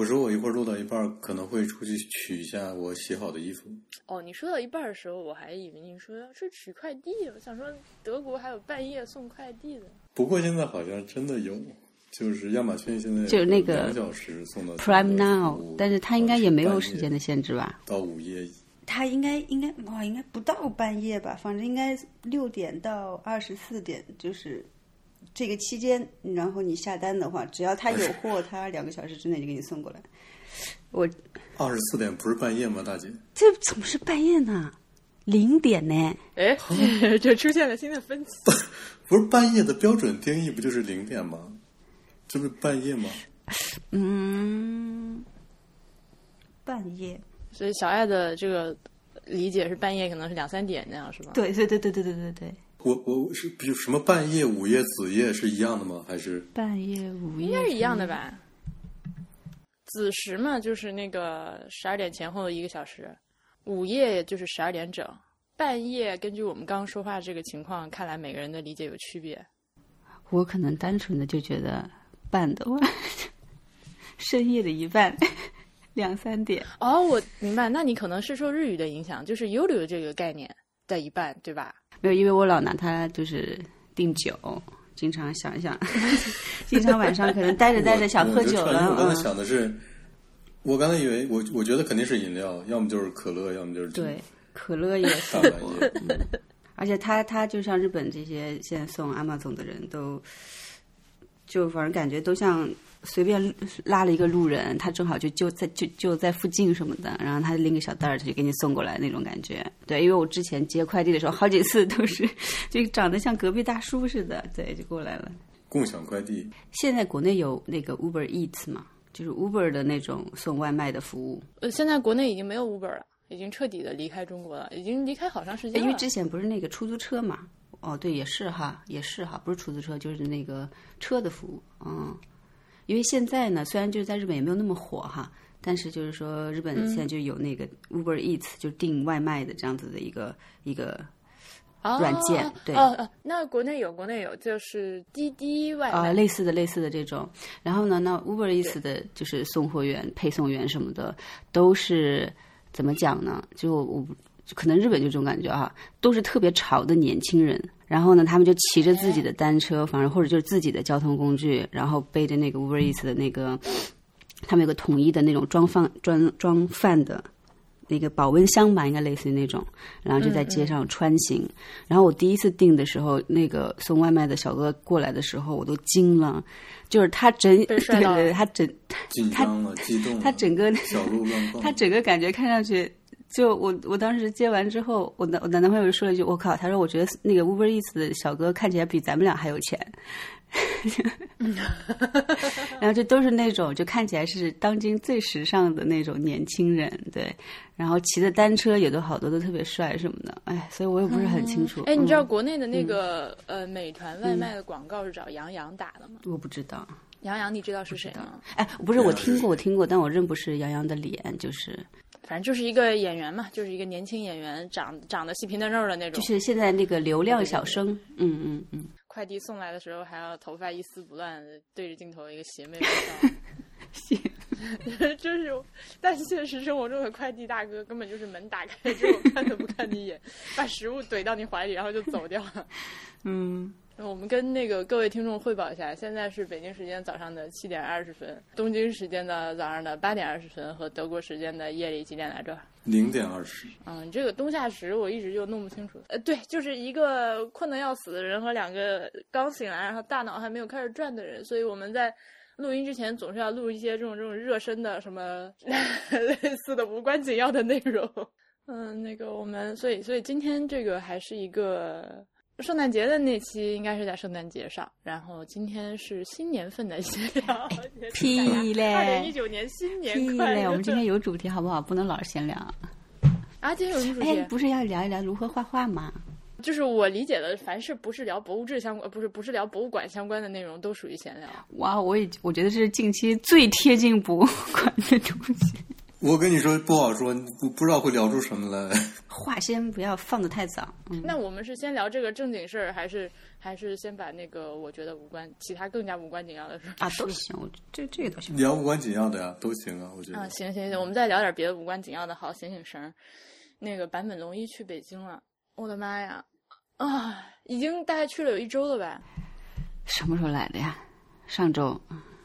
我说我一会儿录到一半儿，可能会出去取一下我洗好的衣服。哦，你说到一半儿的时候，我还以为你说要去取快递，我想说德国还有半夜送快递的。不过现在好像真的有，就是亚马逊现在就是那个两小时送到 Prime Now，但是它应该也没有时间的限制吧？到午夜。他应该应该哇，应该不到半夜吧，反正应该六点到二十四点，就是这个期间。然后你下单的话，只要他有货，他两个小时之内就给你送过来。我二十四点不是半夜吗，大姐？这怎么是半夜呢？零点呢？哎，这出现了新的分歧。不是半夜的标准定义不就是零点吗？这不是半夜吗？嗯，半夜。所以小爱的这个理解是半夜可能是两三点那样是吧？对对对对对对对对，我我是比如什么半夜、午夜、子夜是一样的吗？还是半夜、午夜应该是一样的吧？子时嘛，就是那个十二点前后的一个小时；午夜就是十二点整。半夜根据我们刚刚说话这个情况，看来每个人的理解有区别。我可能单纯的就觉得半的晚，深夜的一半，两三点。哦，我明白，那你可能是受日语的影响，就是 “you” 这个概念的一半，对吧？没有，因为我老拿它就是订酒，经常想一想，经常晚上可能待着 待着想喝酒了。我刚才嗯，想的是，我刚才以为我我觉得肯定是饮料，要么就是可乐，要么就是对，可乐也大送半过。夜。而且他他就像日本这些现在送 Amazon 的人都，就反正感觉都像随便拉了一个路人，他正好就就在就就在附近什么的，然后他拎个小袋儿他就给你送过来那种感觉。对，因为我之前接快递的时候，好几次都是就长得像隔壁大叔似的，对，就过来了。共享快递，现在国内有那个 Uber Eats 嘛，就是 Uber 的那种送外卖的服务。呃，现在国内已经没有 Uber 了，已经彻底的离开中国了，已经离开好长时间了。因为之前不是那个出租车嘛，哦，对，也是哈，也是哈，不是出租车，就是那个车的服务，嗯。因为现在呢，虽然就是在日本也没有那么火哈，但是就是说日本现在就有那个 Uber Eats，、就订外卖的这样子的一个一个软件哦对哦哦，那国内有，国内有，就是滴滴外啊、卖。类似的类似的这种。然后呢，那 Uber Eats 的就是送货员、配送员什么的，都是怎么讲呢？就我可能日本就这种感觉哈，都是特别潮的年轻人。然后呢，他们就骑着自己的单车，反正或者就是自己的交通工具，然后背着那个 Uber Eats 的那个，他们有个统一的那种装饭装装饭的。那个保温箱吧，应该类似于那种，然后就在街上穿行。然后我第一次订的时候，那个送外卖的小哥过来的时候，我都惊了，就是他整对对对，他整紧张了，激动了，他整个小鹿乱撞，他整个感觉看上去，就我我当时接完之后，我男我的男朋友就说了一句：“我靠！”他说：“我觉得那个 Uber Eats 的小哥看起来比咱们俩还有钱。”然后这都是那种就看起来是当今最时尚的那种年轻人，对。然后骑的单车也都好多都特别帅什么的，哎，所以我也不是很清楚。哎，你知道嗯国内的那个、呃美团外卖的广告是找杨洋打的吗？我不知道，杨洋你知道是谁吗？哎，不是我听过，我听过，但我认不是杨洋的脸，就是反正就是一个演员嘛，就是一个年轻演员，长长得细皮嫩肉的那种。就是现在那个流量小生，嗯嗯嗯。快递送来的时候，还要头发一丝不乱，对着镜头一个邪魅 微笑。就是，但现实生活中的快递大哥根本就是门打开之后看都不看你一眼，把食物怼到你怀里，然后就走掉了。嗯，我们跟那个各位听众汇报一下，现在是北京时间早上的七点二十分，东京时间的早上的八点二十分和德国时间的夜里几点来着？零点二十，嗯，这个冬夏时我一直就弄不清楚。呃，对，就是一个困得要死的人和两个刚醒来然后大脑还没有开始转的人，所以我们在录音之前总是要录一些这种这种热身的什么 类似的无关紧要的内容。嗯，那个我们所以所以今天这个还是一个。圣诞节的那期应该是在圣诞节上，然后今天是新年份的闲聊。屁嘞二零一九年新年屁嘞！快乐！我们今天有主题好不好？不能老是闲聊。啊，今天有什么主题？哎，不是要聊一聊如何画画吗？就是我理解的，凡是不是聊博物志相关，呃不是不是聊博物馆相关的内容，都属于闲聊。哇，我也我觉得这是近期最贴近博物馆的东西。我跟你说不好说，不不知道会聊出什么来。话先不要放的太早，嗯，那我们是先聊这个正经事儿，还是还是先把那个我觉得无关、其他更加无关紧要的事儿啊都行，我这这个都行。聊无关紧要的呀，都行啊，我觉得。啊，行行行，我们再聊点别的无关紧要的，好，醒醒神儿。那个坂本龙一去北京了，我的妈呀，啊，已经大概去了有一周了吧？什么时候来的呀？上周。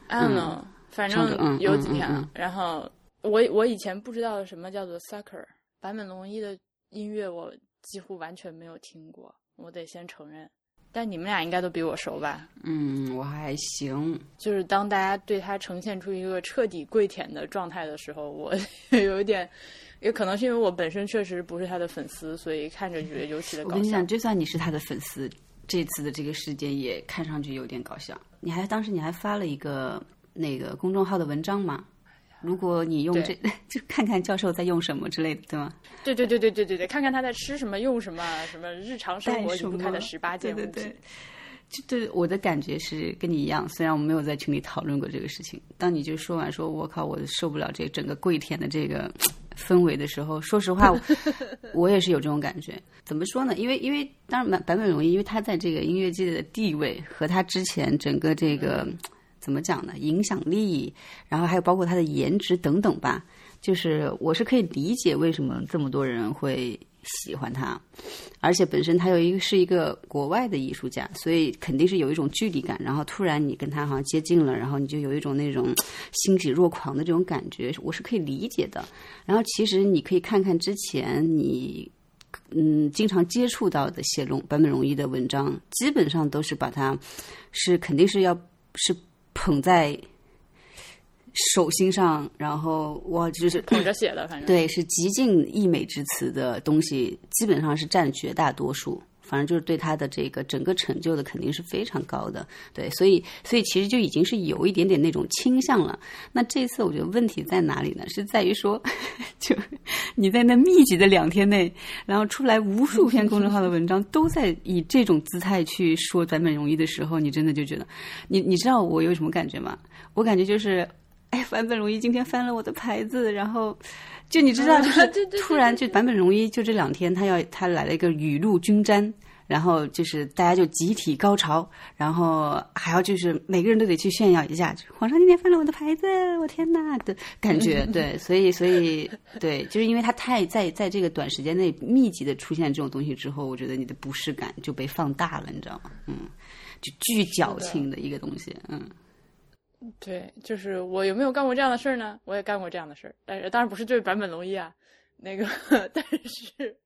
I don't know，、反正有几嗯天了。嗯然后我我以前不知道什么叫做 sucker，坂本龙一的音乐我几乎完全没有听过，我得先承认。但你们俩应该都比我熟吧？嗯，我还行。就是当大家对他呈现出一个彻底跪舔的状态的时候，我 有一点，也可能是因为我本身确实不是他的粉丝，所以看着觉得尤其的搞笑我跟你讲，。就算你是他的粉丝，这次的这个事件也看上去有点搞笑。你还当时你还发了一个那个公众号的文章嘛？如果你用这，就看看教授在用什么之类的，对吗？对对对对对对对，看看他在吃什么、用什么，什么日常生活离带什么不开的十八件物品。对对对就对我的感觉是跟你一样，虽然我们没有在群里讨论过这个事情，当你就说完说“我靠，我受不了这整个跪舔的这个 氛围”的时候，说实话，我 我也是有这种感觉。怎么说呢？因为因为当然版版本容易，因为他在这个音乐界的地位和他之前整个这个怎么讲呢？影响力，然后还有包括他的颜值等等吧，就是我是可以理解为什么这么多人会喜欢他。而且本身他有一个是一个国外的艺术家，所以肯定是有一种距离感。然后突然你跟他好像接近了，然后你就有一种那种欣喜若狂的这种感觉，我是可以理解的。然后其实你可以看看之前你嗯经常接触到的写龙坂本龙一的文章，基本上都是把他是肯定是要是捧在手心上，然后哇就是捧着写的，反正。对，是极尽溢美之词的东西，基本上是占绝大多数。反正就是对他的这个整个成就的肯定是非常高的，对，所以所以其实就已经是有一点点那种倾向了。那这次我觉得问题在哪里呢？是在于说，就你在那密集的两天内，然后出来无数篇公众号的文章都在以这种姿态去说坂本容易的时候，你真的就觉得，你你知道我有什么感觉吗？我感觉就是。哎，坂本容易今天翻了我的牌子，然后就你知道，就是突然就坂本龙一就这两天他要他来了一个雨露均沾，然后就是大家就集体高潮，然后还要就是每个人都得去炫耀一下，皇上今天翻了我的牌子，我天呐的感觉，对，所以所以对，就是因为他太在在这个短时间内密集的出现这种东西之后，我觉得你的不适感就被放大了，你知道吗？嗯，就巨矫情的一个东西，嗯。对，就是我有没有干过这样的事儿呢？我也干过这样的事儿，但是当然不是对坂本龙一啊，那个，但是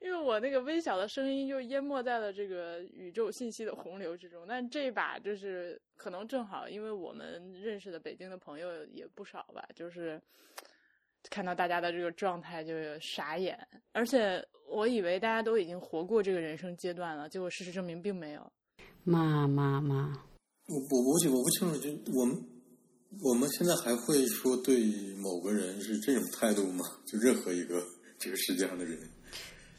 因为我那个微小的声音就淹没在了这个宇宙信息的洪流之中。但这把就是可能正好，因为我们认识的北京的朋友也不少吧，就是看到大家的这个状态就傻眼，而且我以为大家都已经活过这个人生阶段了，结果事实证明并没有。妈妈妈，我我我我不清楚，就我们我们现在还会说对某个人是这种态度吗？就任何一个这个世界上的人，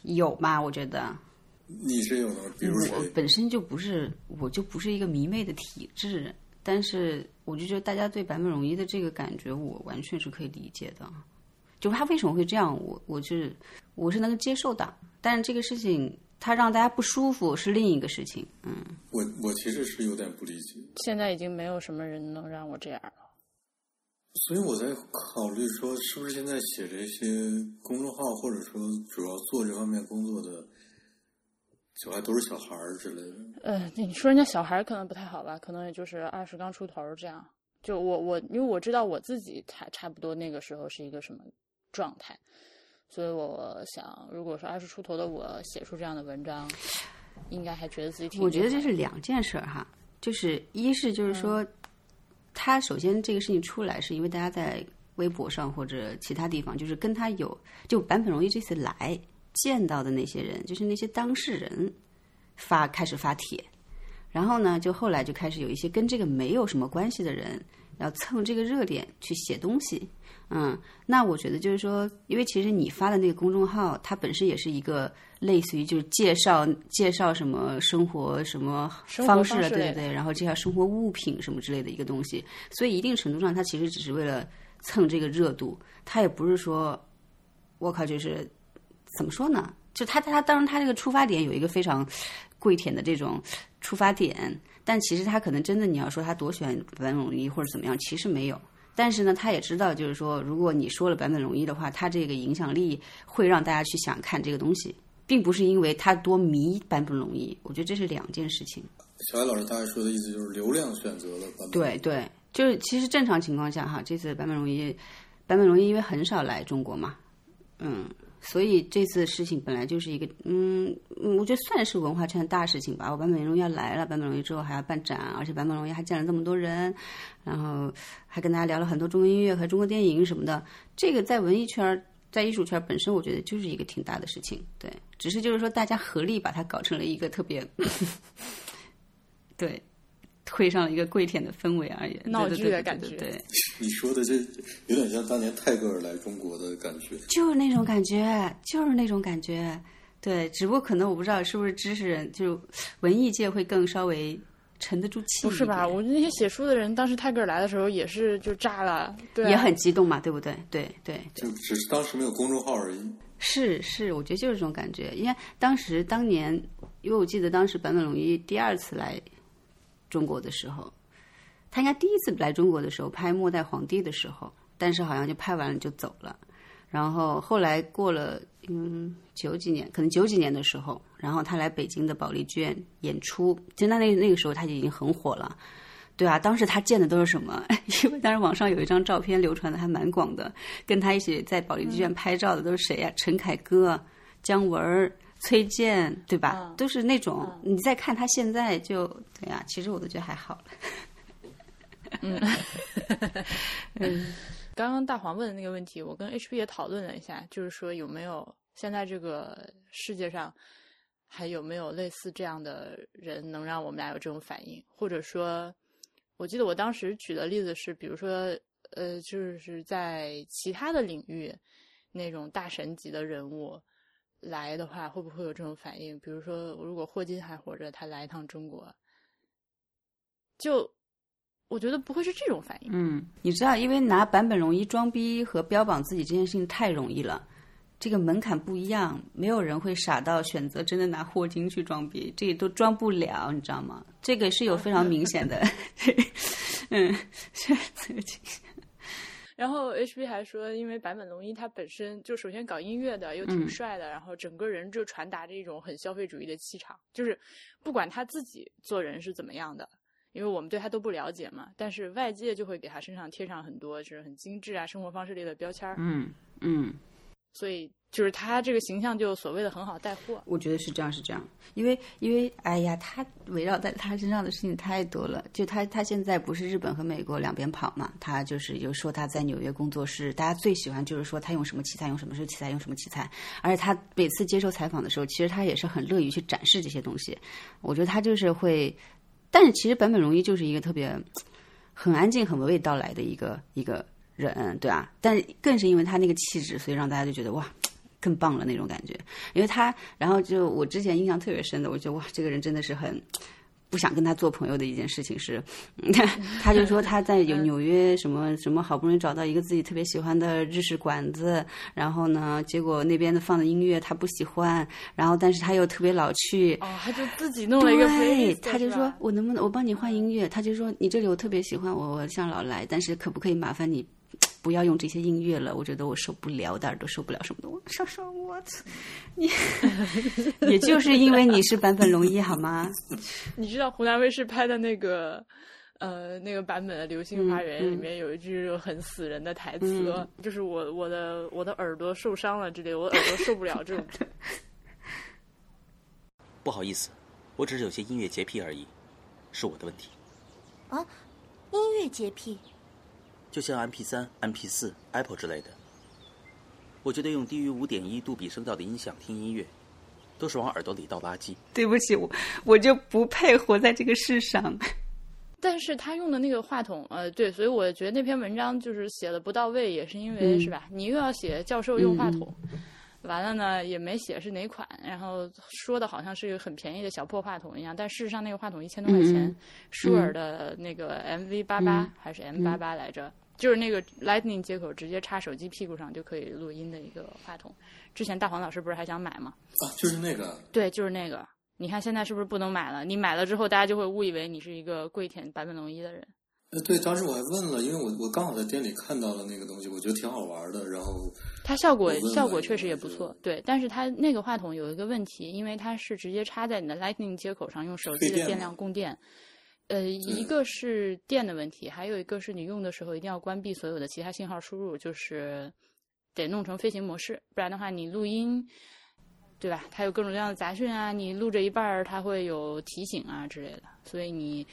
有吧？我觉得你是有的，比如我？本身就不是，我就不是一个迷妹的体质，但是我就觉得大家对坂本龙一的这个感觉，我完全是可以理解的。就是他为什么会这样，我我是我是能够接受的，但是这个事情他让大家不舒服是另一个事情。嗯，我我其实是有点不理解，现在已经没有什么人能让我这样了。所以我在考虑说，是不是现在写这些公众号，或者说主要做这方面工作的，小孩都是小孩儿之类的。呃，你说人家小孩可能不太好吧，可能也就是二十刚出头这样。就我我，因为我知道我自己差差不多那个时候是一个什么状态，所以我想，如果说二十出头的我写出这样的文章，应该还觉得自己挺。我觉得这是两件事儿哈，就是一是就是说，他首先这个事情出来是因为大家在微博上或者其他地方，就是跟他有就坂本龙一这次来见到的那些人，就是那些当事人发开始发帖，然后呢，就后来就开始有一些跟这个没有什么关系的人要蹭这个热点去写东西。嗯，那我觉得就是说，因为其实你发的那个公众号，它本身也是一个类似于就是介绍介绍什么生活什么方式，方式对对对，然后介绍生活物品什么之类的一个东西，所以一定程度上，它其实只是为了蹭这个热度，它也不是说，我靠，就是怎么说呢？就他他当然他这个出发点有一个非常跪舔的这种出发点，但其实他可能真的你要说他多喜欢坂本龙一或者怎么样，其实没有。但是呢，他也知道，就是说，如果你说了坂本龙一的话，他这个影响力会让大家去想看这个东西，并不是因为他多迷坂本龙一。我觉得这是两件事情。小艾老师大概说的意思就是流量选择了版本。对对，就是其实正常情况下哈，这次坂本龙一，坂本龙一因为很少来中国嘛，嗯，所以这次事情本来就是一个嗯，我觉得算是文化圈的大事情吧。我坂本龙一要来了，坂本龙一之后还要办展，而且坂本龙一还见了这么多人，然后还跟大家聊了很多中国音乐和中国电影什么的。这个在文艺圈。在艺术圈本身，我觉得就是一个挺大的事情，对，只是就是说大家合力把它搞成了一个特别，对，推上了一个跪舔的氛围而已，闹对剧的感觉对对对对对你说的这有点像当年泰戈尔来中国的感觉。就是那种感觉，就是那种感觉，对，只不过可能我不知道是不是知识人，就文艺界会更稍微沉得住气，不是吧？？我那些写书的人，当时泰戈尔来的时候也是就炸了，对啊、也很激动嘛，对不对？对对，就只是当时没有公众号而已。是是，我觉得就是这种感觉。因为当时当年，因为我记得当时坂本龙一第二次来中国的时候，他应该第一次来中国的时候拍《末代皇帝》的时候，但是好像就拍完了就走了。然后后来过了嗯九几年，可能九几年的时候，然后他来北京的保利剧院演出，就那那那个时候他就已经很火了。对啊，当时他见的都是什么？因为当时网上有一张照片流传的还蛮广的，跟他一起在保利剧院拍照的都是谁呀、陈凯歌、姜文儿、崔健，对吧？嗯都是那种。你再看他现在就，对啊，其实我都觉得还好了。刚刚大黄问的那个问题，我跟 HP 也讨论了一下，就是说有没有现在这个世界上还有没有类似这样的人能让我们俩有这种反应，或者说，我记得我当时举的例子是，比如说，呃，就是在其他的领域那种大神级的人物来的话，会不会有这种反应？比如说，如果霍金还活着，他来一趟中国，就我觉得不会是这种反应。嗯，你知道，因为拿版本容易装逼和标榜自己这件事情太容易了，这个门槛不一样，没有人会傻到选择真的拿霍金去装逼，这个都装不了，你知道吗？这个是有非常明显的，嗯，是这个倾向。然后 HB 还说，因为坂本龙一他本身就首先搞音乐的，又挺帅的，然后整个人就传达着一种很消费主义的气场，就是不管他自己做人是怎么样的，因为我们对他都不了解嘛，但是外界就会给他身上贴上很多就是很精致啊生活方式类的标签儿，嗯嗯，所以就是他这个形象就所谓的很好带货。我觉得是这样，是这样，因为因为哎呀，他围绕在他身上的事情太多了。就他他现在不是日本和美国两边跑嘛，他就是有说他在纽约工作室，大家最喜欢就是说他用什么器材，用什么是器材，用什么器材。而且他每次接受采访的时候，其实他也是很乐于去展示这些东西。我觉得他就是会，但是其实坂本龙一就是一个特别很安静、很娓娓道来的一个一个人，对啊。但更是因为他那个气质，所以让大家就觉得哇。更棒了那种感觉，因为他，然后就我之前印象特别深的，我觉得哇，这个人真的是很不想跟他做朋友的一件事情是，他就说他在有纽约什么什么好不容易找到一个自己特别喜欢的日式馆子，然后呢，结果那边的放的音乐他不喜欢，然后但是他又特别老去，哦，他就自己弄了一个对他就说我能不能我帮你换音乐？他就说你这里我特别喜欢，我我想老来，但是可不可以麻烦你不要用这些音乐了？我觉得我受不了，的耳朵受不了什么的。我想说，我操，你 也就是因为你是坂本龙一好吗？你知道湖南卫视拍的那个，呃，那个版本的《流星花园》里面有一句很死人的台词，就是我我的我的耳朵受伤了之类，我耳朵受不了这种。不好意思，我只是有些音乐洁癖而已，是我的问题。啊，音乐洁癖。就像 MP 三、MP 四、Apple 之类的，我觉得用低于五点一杜比声道的音响听音乐，都是往耳朵里倒垃圾。对不起，我我就不配活在这个世上。但是他用的那个话筒，呃，对，所以我觉得那篇文章就是写的不到位，也是因为、嗯。是吧？你又要写教授用话筒，完了呢也没写是哪款，然后说的好像是一个很便宜的小破话筒一样，但事实上那个话筒一千多块钱，舒尔的那个 MV 八八、嗯。还是 M 八八来着，就是那个 Lightning 接口直接插手机屁股上就可以录音的一个话筒。之前大黄老师不是还想买吗？啊，就是那个，对，就是那个。你看现在是不是不能买了？你买了之后，大家就会误以为你是一个跪舔坂本龙一的人。呃，对，当时我还问了，因为我我刚好在店里看到了那个东西，我觉得挺好玩的，然后它效果效果确实也不错，对。但是它那个话筒有一个问题，因为它是直接插在你的 Lightning 接口上，用手机的电量供电。呃，一个是电的问题，还有一个是你用的时候一定要关闭所有的其他信号输入，就是得弄成飞行模式，不然的话你录音，对吧？它有各种各样的杂讯啊，你录着一半儿它会有提醒啊之类的，所以你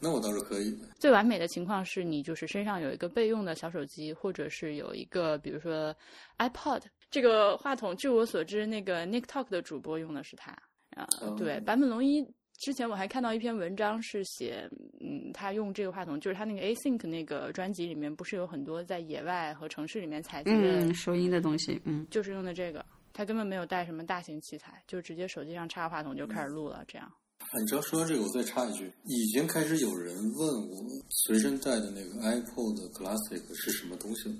那我倒是可以。最完美的情况是你就是身上有一个备用的小手机，或者是有一个比如说 iPod 这个话筒。据我所知，那个 Nick Talk 的主播用的是它啊、哦对，坂本龙一之前我还看到一篇文章是写，嗯，他用这个话筒，就是他那个 Async 那个专辑里面不是有很多在野外和城市里面采集的，嗯，收音的东西，嗯，就是用的这个。他根本没有带什么大型器材，就直接手机上插话筒就开始录了，这样。啊，你知道说到这个，我再插一句，已经开始有人问我随身带的那个 iPod Classic 是什么东西了，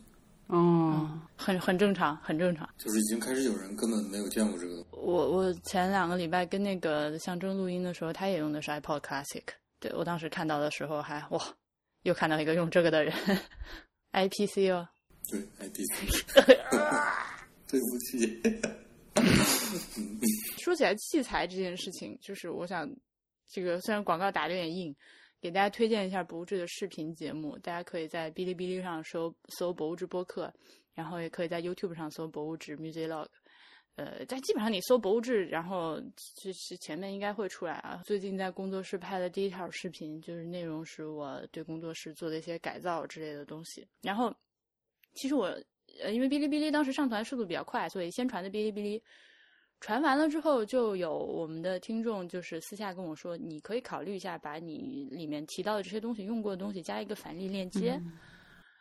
哦，很很正常，很正常。就是已经开始有人根本没有见过这个。我我前两个礼拜跟那个象征录音的时候，他也用的是 iPod Classic。对我当时看到的时候还哇，又看到一个用这个的人，IPC 哦。对，IPC。对不起。说起来器材这件事情，就是我想，这个虽然广告打的有点硬，给大家推荐一下博物志的视频节目，大家可以在哔哩哔哩上搜搜博物志播客，然后也可以在 YouTube 上搜博物志 Music Log。呃，但基本上你搜博物志，然后就是前面应该会出来啊。最近在工作室拍的第一条视频，就是内容是我对工作室做的一些改造之类的东西。然后，其实我呃，因为哔哩哔哩当时上传速度比较快，所以先传的哔哩哔哩。传完了之后，就有我们的听众就是私下跟我说，你可以考虑一下，把你里面提到的这些东西、用过的东西加一个返利链接，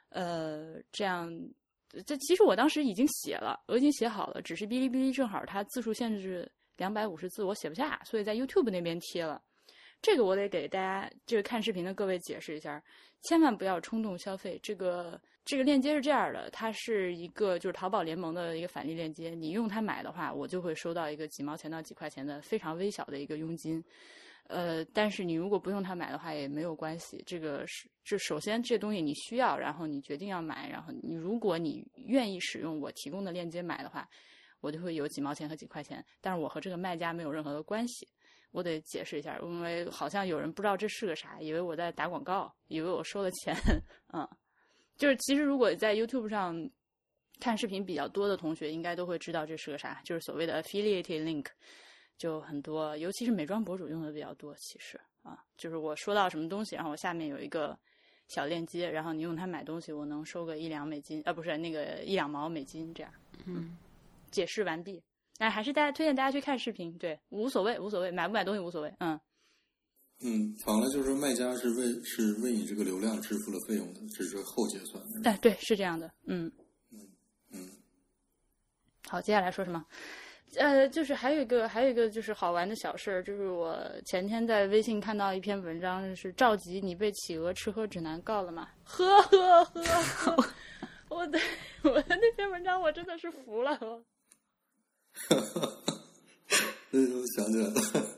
呃，这样。这其实我当时已经写了，我已经写好了，只是哔哩哔哩正好它字数限制两百五十字，我写不下，所以在 YouTube 那边贴了。这个我得给大家，这个看视频的各位解释一下，千万不要冲动消费。这个这个链接是这样的，它是一个就是淘宝联盟的一个返利链接，你用它买的话，我就会收到一个几毛钱到几块钱的非常微小的一个佣金。呃，但是你如果不用它买的话也没有关系。这个是，这首先这东西你需要，然后你决定要买，然后你如果你愿意使用我提供的链接买的话，我就会有几毛钱和几块钱，但是我和这个卖家没有任何的关系。我得解释一下，因为好像有人不知道这是个啥，以为我在打广告，以为我收了钱。嗯，就是其实如果在 YouTube 上看视频比较多的同学，应该都会知道这是个啥，就是所谓的 affiliate link。就很多，尤其是美妆博主用的比较多。其实啊，就是我说到什么东西，然后我下面有一个小链接，然后你用它买东西，我能收个一两美金，啊，不是那个一两毛美金这样。嗯，解释完毕。哎，还是大家推荐大家去看视频，对，无所谓，无所谓，买不买东西无所谓，嗯。嗯，反过来就是说，卖家是为是为你这个流量支付了费用的，只是后结算的。哎，对，是这样的，嗯。嗯嗯，好，接下来说什么？呃，就是还有一个，还有一个就是好玩的小事儿，就是我前天在微信看到一篇文章，是召集你被企鹅吃喝指南告了吗？呵呵呵呵，我的我的那篇文章我真的是服了，我呃，我想起来了，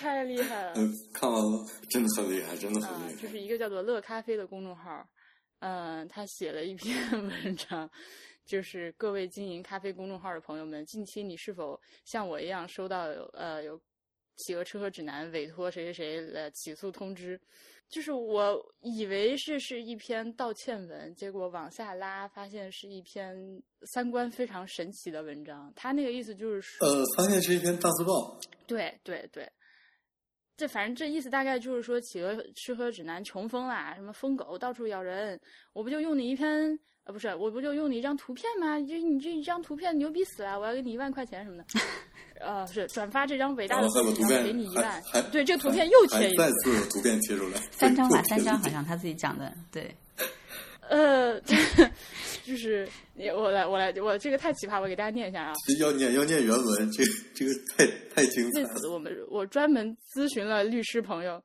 太厉害了。嗯，看完了，真的很厉害，真的很啊厉，害。就是一个叫做“乐咖啡”的公众号，嗯、他写了一篇 文章，就是各位经营咖啡公众号的朋友们，近期你是否像我一样收到有呃有企鹅吃喝指南委托谁谁谁呃起诉通知？就是我以为是是一篇道歉文，结果往下拉，发现是一篇三观非常神奇的文章。他那个意思就是说，呃，发现是一篇大字报，对对对，这反正这意思大概就是说，企鹅吃喝指南穷疯啦，什么疯狗到处咬人，我不就用你一篇呃不是，我不就用你一张图片吗？就你这一张图片牛逼死了，我要给你一万块钱什么的。呃，是转发这张伟大的图片给你一万。对，这个图片又还贴一次图片贴出来，三张吧，三张好像他自己讲的，对，呃，就是你我来我来我这个太奇葩，我给大家念一下啊。要念要念原文，这个这个太太精彩了。我们我专门咨询了律师朋友。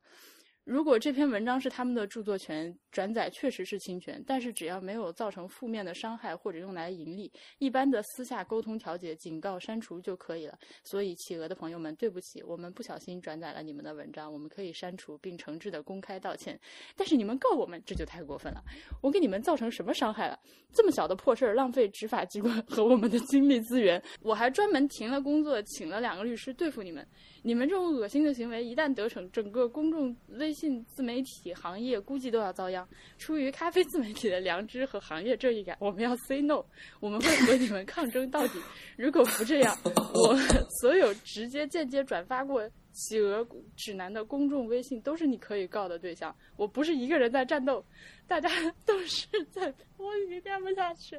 如果这篇文章是他们的著作权，转载确实是侵权，但是只要没有造成负面的伤害或者用来盈利，一般的私下沟通调解、警告、删除就可以了。所以，企鹅的朋友们，对不起，我们不小心转载了你们的文章，我们可以删除并诚挚的公开道歉。但是你们告我们，这就太过分了。我给你们造成什么伤害了？这么小的破事儿，浪费执法机关和我们的精力资源，我还专门停了工作，请了两个律师对付你们。你们这种恶心的行为一旦得逞，整个公众微信自媒体行业估计都要遭殃。出于咖啡自媒体的良知和行业正义感，我们要 say no，我们会和你们抗争到底。如果不这样，我所有直接、间接转发过企鹅指南的公众微信都是你可以告的对象。我不是一个人在战斗，大家都是在……我已经干不下去。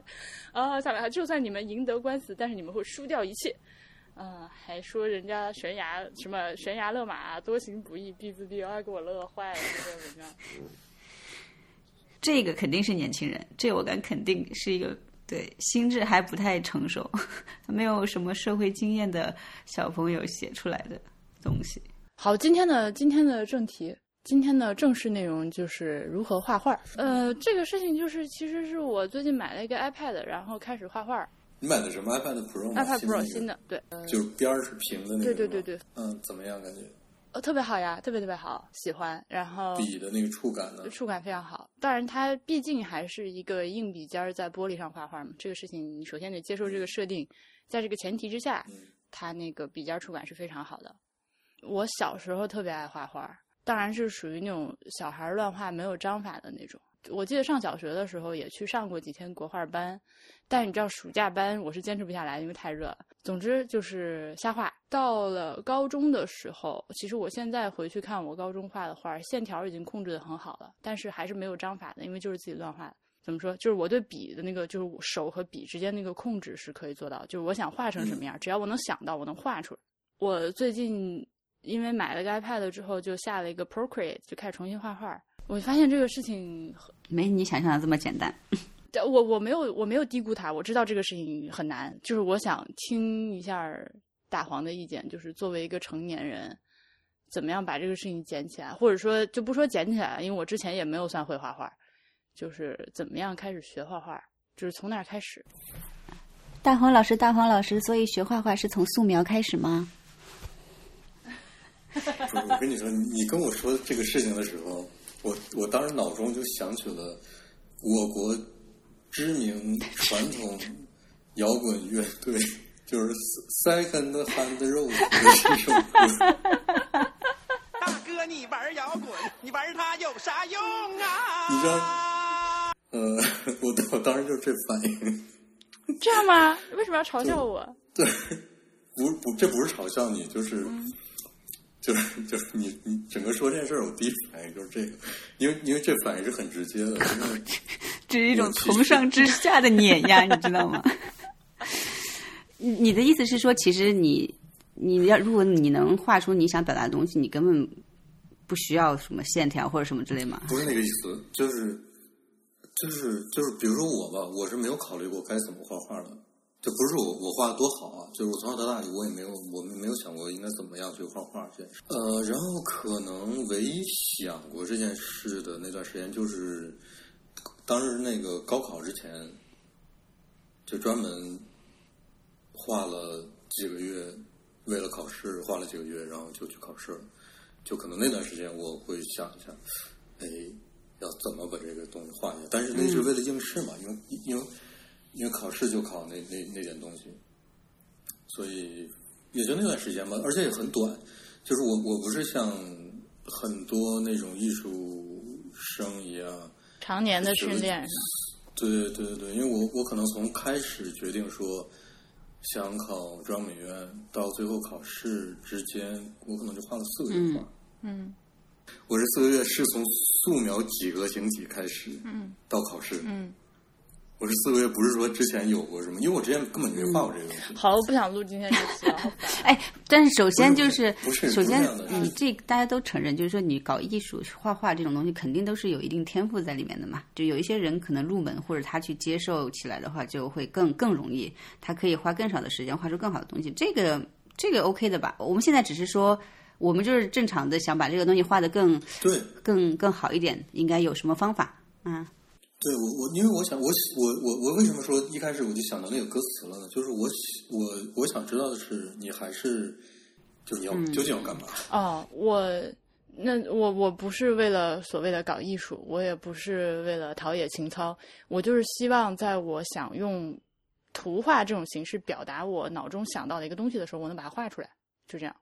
啊，下来，就算你们赢得官司，但是你们会输掉一切。嗯，还说人家悬崖什么悬崖勒马，多行不义必自毙，哎，给我乐坏了，这个文章。这个肯定是年轻人，这我敢肯定是一个对心智还不太成熟、没有什么社会经验的小朋友写出来的东西。好，今天的今天的正题，今天的正式内容就是如何画画。呃，这个事情就是其实是我最近买了一个 iPad，然后开始画画。你买的什么 iPad Pro？iPad Pro 新的，对，就是边儿是平的那个。对对对对。嗯，怎么样？感觉？呃，特别好呀，特别特别好，喜欢。然后笔的那个触感呢？触感非常好。当然，它毕竟还是一个硬笔尖儿在玻璃上画画嘛，这个事情你首先得接受这个设定。在这个前提之下，它那个笔尖触感是非常好的。我小时候特别爱画画，当然是属于那种小孩乱画没有章法的那种。我记得上小学的时候也去上过几天国画班。但你知道暑假班我是坚持不下来，因为太热了。总之就是瞎画。到了高中的时候，其实我现在回去看我高中画的画，线条已经控制的很好了，但是还是没有章法的，因为就是自己乱画。怎么说？就是我对笔的那个，就是手和笔之间那个控制是可以做到，就是我想画成什么样，只要我能想到，我能画出来。我最近因为买了个 iPad 之后，就下了一个 Procreate，就开始重新画画。我发现这个事情没你想象的这么简单。我我没有我没有低估他，我知道这个事情很难。就是我想听一下大黄的意见，就是作为一个成年人，怎么样把这个事情捡起来，或者说就不说捡起来，因为我之前也没有算会画画，就是怎么样开始学画画，就是从哪开始。大黄老师，大黄老师，所以学画画是从素描开始吗？我跟你说，你跟我说这个事情的时候，我我当时脑中就想起了我国。知名传统摇滚乐队 就是 Second Hand Rose 这首歌。大哥，你玩摇滚，你玩它有啥用啊？你知道？呃，我我当时就是这反应。这样吗？为什么要嘲笑我？对，不不，这不是嘲笑你，就是。就是就是你你整个说这件事儿，我第一反应就是这个，因为因为这反应是很直接的，这是一种从上至下的碾压，你知道吗？你你的意思是说，其实你你要如果你能画出你想表达的东西，你根本不需要什么线条或者什么之类吗？不是那个意思，就是就是就是，比如说我吧，我是没有考虑过该怎么画画的。这不是我我画的多好啊，就是我从小到大我也没有我们没有想过应该怎么样去画画去。呃，然后可能唯一想过这件事的那段时间，就是当时那个高考之前，就专门画了几个月，为了考试画了几个月，然后就去考试了。就可能那段时间我会想一下，哎，要怎么把这个东西画下来？但是那是为了应试嘛，因为因为。因为考试就考那那那点东西，所以也就那段时间吧，而且也很短。就是我我不是像很多那种艺术生一样，常年的训练。对对对对对，因为我我可能从开始决定说想考中央美院，到最后考试之间，我可能就画了四个月画。嗯，我这四个月是从素描几何形体开始，嗯，到考试，嗯。我是四个月不是说之前有过什么，因为我之前根本没画过这个东西。好，我不想录今天这期了。哎，但是首先就是不是首先你这大家都承认，就是说你搞艺术画画这种东西，肯定都是有一定天赋在里面的嘛。就有一些人可能入门或者他去接受起来的话，就会更更容易，他可以花更少的时间画出更好的东西。这个这个 OK 的吧？我们现在只是说我们就是正常的想把这个东西画得更对更更好一点，应该有什么方法？嗯，对我我因为我想我我我我为什么说一开始我就想到那个歌词了呢？就是我喜我我想知道的是，你还是就是你要、究竟要干嘛？哦，我那我我不是为了所谓的搞艺术，我也不是为了陶冶情操，我就是希望在我想用图画这种形式表达我脑中想到的一个东西的时候，我能把它画出来，就这样。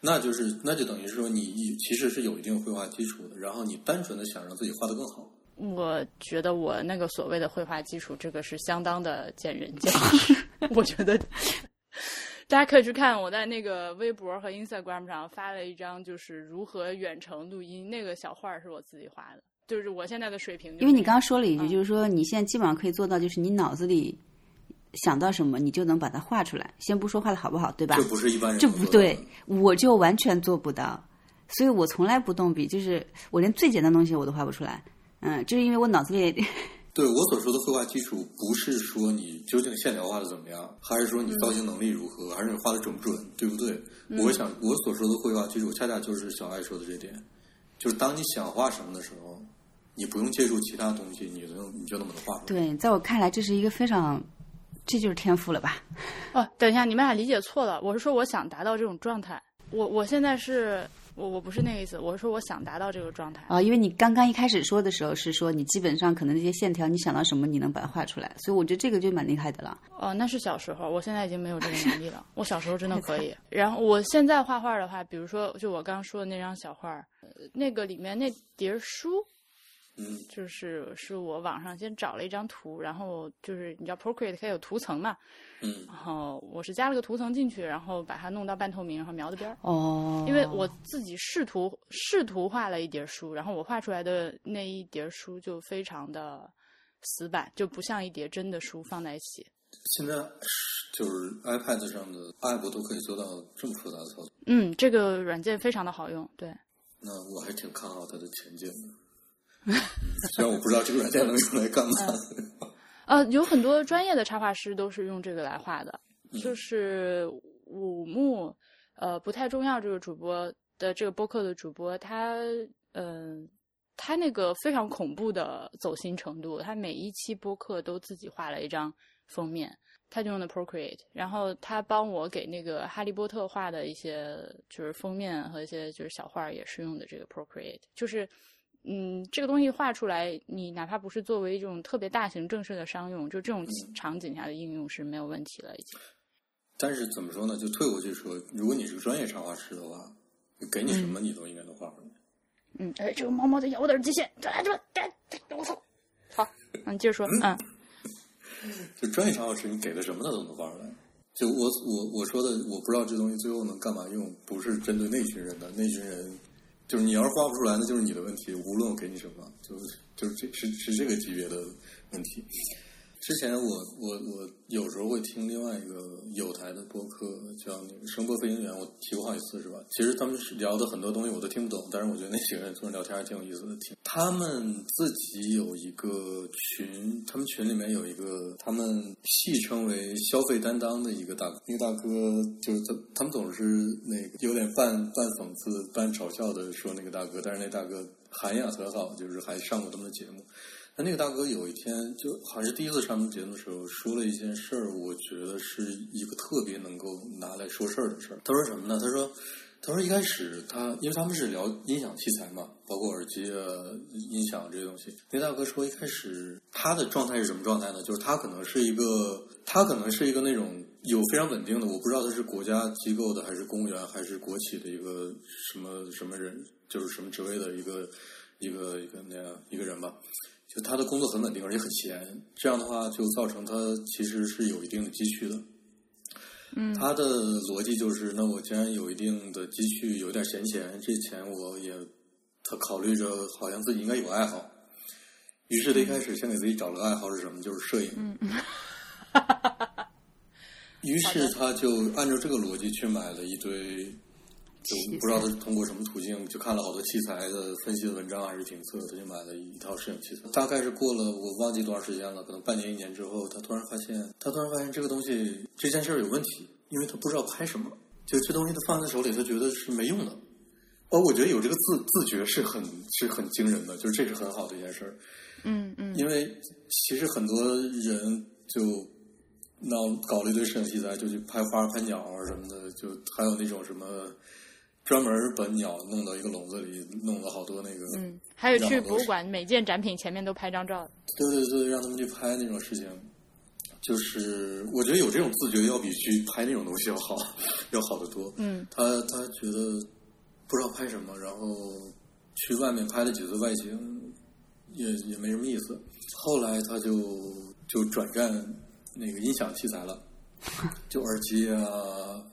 那就是那就等于是说你其实是有一定绘画基础的，然后你单纯的想让自己画的更好。我觉得我那个所谓的绘画基础，这个是相当的见仁见智。我觉得大家可以去看我在那个微博和 Instagram 上发了一张，就是如何远程录音，那个小画儿是我自己画的，就是我现在的水平。因为你刚刚说了一句，嗯就是说你现在基本上可以做到，就是你脑子里想到什么，你就能把它画出来。先不说画的好不好，对吧？这不是一般人这能做到不对，我就完全做不到，所以我从来不动笔，就是我连最简单的东西我都画不出来。嗯，就是因为我脑子里 对我所说的绘画基础，不是说你究竟线条画的怎么样，还是说你造型能力如何，还是你画的准不准，对不对？我想我所说的绘画基础，恰恰就是小爱说的这点，就是当你想画什么的时候，你不用借助其他东西，你能你就能把它画出来。对，在我看来这是一个非常，这就是天赋了吧？哦，等一下，你们俩理解错了。我是说我想达到这种状态。我我现在是我我不是那个意思，我是说我想达到这个状态。啊、因为你刚刚一开始说的时候是说你基本上可能那些线条你想到什么你能把它画出来，所以我觉得这个就蛮厉害的了。哦，那是小时候，我现在已经没有这个能力了。我小时候真的可以。然后我现在画画的话，比如说就我刚刚说的那张小画儿，呃那个里面那叠书，嗯，就是是我网上先找了一张图，然后就是你知道 Procreate 它有图层嘛，嗯然后我是加了个图层进去，然后把它弄到半透明，然后描的边儿。哦，因为我自己试图试图画了一叠书，然后我画出来的那一叠书就非常的死板，就不像一叠真的书放在一起。现在就是 iPad 上的 App 都可以做到这么复杂的操作，嗯，这个软件非常的好用，对。那我还挺看好它的前景的。嗯 虽然我不知道这个软件能用来干嘛。呃，有很多专业的插画师都是用这个来画的，嗯就是五木，呃，不太重要这个主播的这个播客的主播，他嗯、呃他那个非常恐怖的走心程度，他每一期播客都自己画了一张封面，他就用的 Procreate，然后他帮我给那个哈利波特画的一些就是封面和一些就是小画也是用的这个 Procreate，就是。嗯，这个东西画出来，你哪怕不是作为一种特别大型正式的商用，就这种场景下的应用是没有问题了，已经。但是怎么说呢？就退回去说，如果你是个专业插画师的话，给你什么你都应该能画出来。嗯，哎，这个猫猫在咬我的机械，这来这吧，这我操！好，嗯，你接着说，嗯 就专业插画师，你给的什么他都能画出来。就我我我说的，我不知道这东西最后能干嘛用，不是针对那群人的。那群人就是你要是画不出来，那就是你的问题。无论我给你什么，就是就是这是是这个级别的问题。之前我我我有时候会听另外一个有台的播客，叫那个声波飞行员，我提过好几次是吧？其实他们是聊的很多东西我都听不懂，但是我觉得那几个人坐着聊天还挺有意思的。听他们自己有一个群，他们群里面有一个他们戏称为“消费担当”的一个大哥，那个大哥就是他他们总是那个有点半半讽刺、半嘲笑的说那个大哥，但是那大哥涵养很好，就是还上过他们的节目。那那个大哥有一天就好像是第一次上节目的时候，说了一件事儿，我觉得是一个特别能够拿来说事儿的事儿。他说什么呢？他说，他说一开始他因为他们是聊音响器材嘛，包括耳机啊、音响这些东西。那大哥说一开始他的状态是什么状态呢？就是他可能是一个，他可能是一个那种有非常稳定的，我不知道他是国家机构的还是公务员还是国企的一个什么什么人，就是什么职位的一个一个一个那样一个人吧。就他的工作很稳定，而且很闲，这样的话就造成他其实是有一定的积蓄的。嗯他的逻辑就是，那我既然有一定的积蓄，有点闲钱，这钱我也，他考虑着好像自己应该有爱好，于是他一开始先给自己找了个爱好是什么，就是摄影。嗯 于是他就按照这个逻辑去买了一堆，就不知道他是通过什么途径，就看了好多器材的分析的文章还是评测，他就买了一套摄影器材。大概是过了我忘记多长时间了，可能半年一年之后，他突然发现，他突然发现这个东西这件事儿有问题，因为他不知道拍什么。就这东西他放在手里，他觉得是没用的。哦，我觉得有这个自自觉是很是很惊人的，就是这是很好的一件事儿。嗯嗯，因为其实很多人就闹搞了一堆摄影器材，就去拍花、拍鸟啊什么的，就还有那种什么专门把鸟弄到一个笼子里，弄了好多那个，嗯，还有去博物馆每件展品前面都拍张照。对对对，让他们去拍那种事情，就是我觉得有这种自觉，要比去拍那种东西要好，要好得多。嗯他他觉得不知道拍什么，然后去外面拍了几次外景，也也没什么意思。后来他就就转战那个音响器材了，就耳机啊，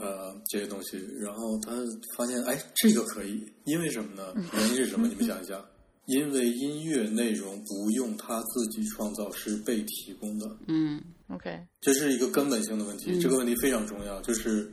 呃这些东西。然后他发现，哎，这个可以，因为什么呢？原因是什么？你们想一下。因为音乐内容不用他自己创造，是被提供的。嗯 OK，这是一个根本性的问题，这个问题非常重要，就是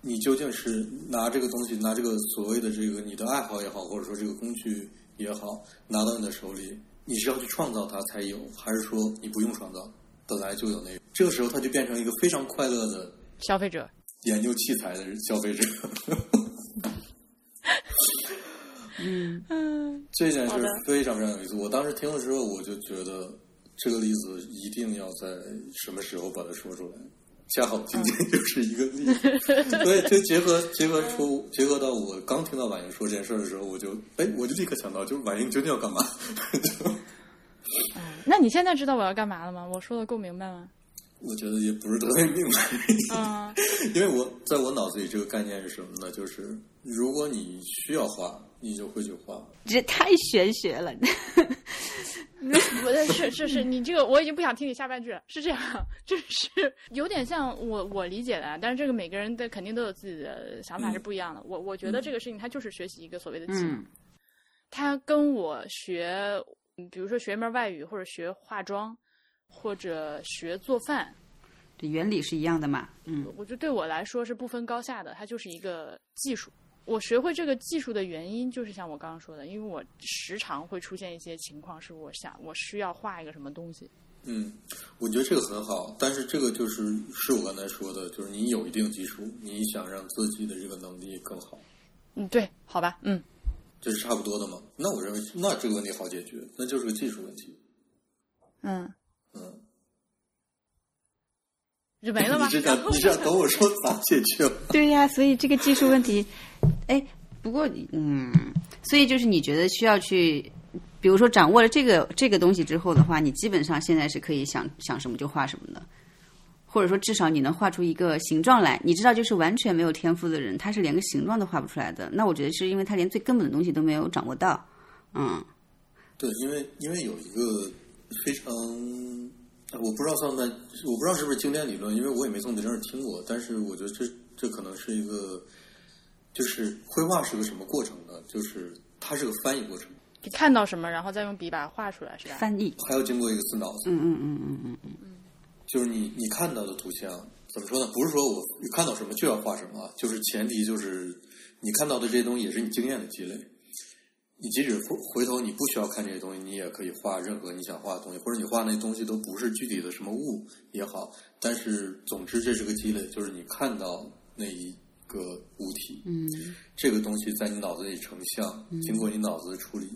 你究竟是拿这个东西，拿这个所谓的这个你的爱好也好，或者说这个工具也好，拿到你的手里，你是要去创造它才有，还是说你不用创造，本来就有那个？这个时候，他就变成一个非常快乐的消费者。研究器材的消费者。嗯嗯这件事非常非常有意思。我当时听了之后，我就觉得这个例子一定要在什么时候把它说出来。恰好今天就是一个例子，所以就结合结合出结合到我刚听到婉莹说这件事儿的时候，我就哎，我就立刻想到，就是婉莹究竟要干嘛？就那你现在知道我要干嘛了吗？我说的够明白吗？我觉得也不是特别明白，嗯 因为我在我脑子里这个概念是什么呢？就是如果你需要画，你就会去画。这太玄学了。不对，是是是，你这个我已经不想听你下半句了。是这样，就是有点像我我理解的啊，但是这个每个人的肯定都有自己的想法是不一样的。我我觉得这个事情它就是学习一个所谓的技能，嗯它跟我学，嗯比如说学一门外语，或者学化妆，或者学做饭，这原理是一样的嘛？嗯我觉得对我来说是不分高下的，它就是一个技术。我学会这个技术的原因，就是像我刚刚说的，因为我时常会出现一些情况，是我想我需要画一个什么东西。嗯，我觉得这个很好，但是这个就是是我刚才说的，就是你有一定基础，你想让自己的这个能力更好，嗯，对，好吧，嗯，这是差不多的嘛。那我认为，那这个问题好解决，那就是个技术问题。嗯，嗯，就没了吗 你？是 想你是想等我说咋解决吗？对呀、所以这个技术问题，哎，不过嗯，所以就是你觉得需要去，比如说掌握了这个这个东西之后的话，你基本上现在是可以想想什么就画什么的，或者说至少你能画出一个形状来。你知道，就是完全没有天赋的人，他是连个形状都画不出来的。那我觉得是因为他连最根本的东西都没有掌握到。嗯，对，因为因为有一个非常，我不知道算不算，我不知道是不是经典理论，因为我也没从别人那儿听过，但是我觉得这这可能是一个，就是绘画是个什么过程呢？就是它是个翻译过程，你看到什么，然后再用笔把它画出来，是吧？翻译。还要经过一个思脑子，嗯嗯嗯嗯嗯嗯，就是你你看到的图像怎么说呢？不是说我看到什么就要画什么啊，就是前提就是你看到的这些东西也是你经验的积累。你即使回回头你不需要看这些东西，你也可以画任何你想画的东西，或者你画那东西都不是具体的什么物也好。但是总之这是个积累，就是你看到那一个物体，嗯，这个东西在你脑子里成像，经过你脑子的处理，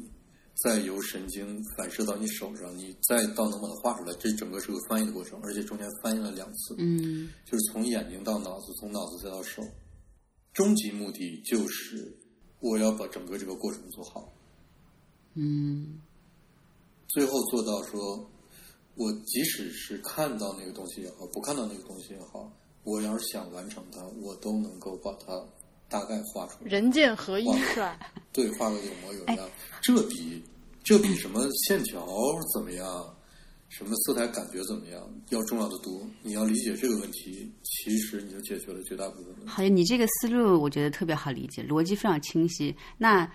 再由神经反射到你手上，你再到能把它画出来，这整个是个翻译的过程，而且中间翻译了两次，嗯就是从眼睛到脑子，从脑子再到手，终极目的就是我要把整个这个过程做好，嗯最后做到说，我即使是看到那个东西也好，不看到那个东西也好，我要是想完成它，我都能够把它大概画出来。人剑合一？对，画个有模有样，这比这比什么线条怎么样，什么色彩感觉怎么样要重要的多。你要理解这个问题，其实你就解决了绝大部分问题。好，你这个思路我觉得特别好理解，逻辑非常清晰。那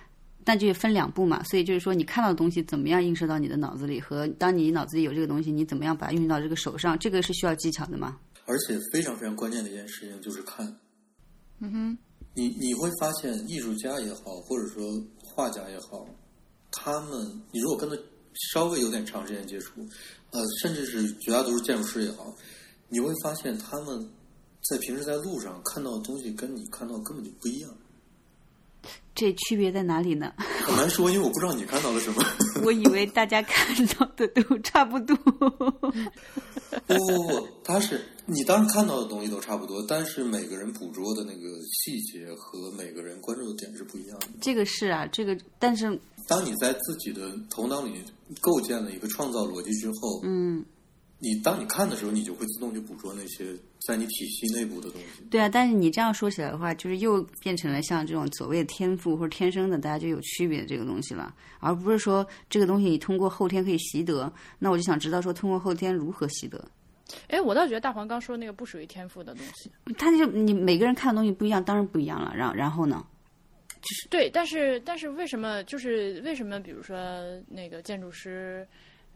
那就分两步嘛，所以就是说，你看到的东西怎么样映射到你的脑子里，和当你脑子里有这个东西，你怎么样把它运用到这个手上，这个是需要技巧的嘛？而且非常非常关键的一件事情就是看，嗯哼，你你会发现，艺术家也好，或者说画家也好，他们你如果跟他稍微有点长时间接触，呃，甚至是绝大多数建筑师也好，你会发现他们在平时在路上看到的东西跟你看到根本就不一样，这区别在哪里呢？很难说，因为我不知道你看到了什么。我以为大家看到的都差不多。不不不，他是你当然看到的东西都差不多，但是每个人捕捉的那个细节和每个人关注的点是不一样的。这个是啊，这个但是当你在自己的头脑里构建了一个创造逻辑之后，嗯，你当你看的时候，你就会自动去捕捉那些在你体系内部的东西。对啊，但是你这样说起来的话，就是又变成了像这种所谓的天赋或者天生的，大家就有区别这个东西了，而不是说这个东西你通过后天可以习得。那我就想知道说，通过后天如何习得？哎，我倒觉得大黄刚说那个不属于天赋的东西。他就你每个人看的东西不一样，当然不一样了。然然后呢？就是对，但是但是为什么就是为什么比如说那个建筑师、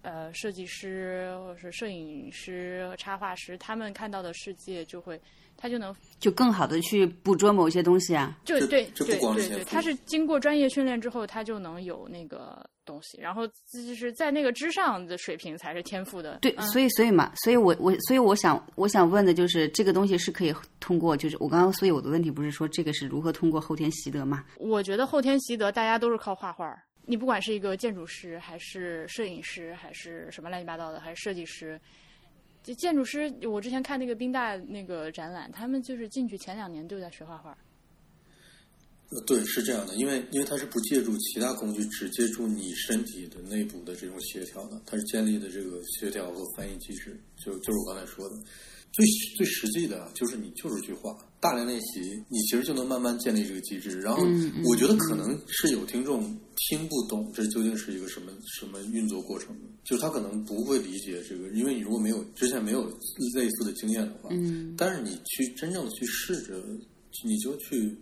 呃设计师或者是摄影师、插画师，他们看到的世界就会他就能就更好的去捕捉某些东西啊。这就对这不对对对，他是经过专业训练之后，他就能有那个东西，然后就是在那个之上的水平才是天赋的。对，嗯所以所以嘛，所以我我所以我想我想问的就是这个东西是可以通过，就是我刚刚所以我的问题不是说这个是如何通过后天习得嘛？我觉得后天习得，大家都是靠画画儿。你不管是一个建筑师，还是摄影师，还是什么乱七八糟的，还是设计师，就建筑师，我之前看那个宾大那个展览，他们就是进去前两年就在学画画。呃，对，是这样的，因为因为它是不借助其他工具，只借助你身体的内部的这种协调的，它是建立的这个协调和翻译机制，就就是我刚才说的，最最实际的啊就是你就是去画，大量练习，你其实就能慢慢建立这个机制。然后我觉得可能是有听众听不懂这究竟是一个什么什么运作过程的，就他可能不会理解这个，因为你如果没有之前没有类似的经验的话，嗯。但是你去真正的去试着，你就去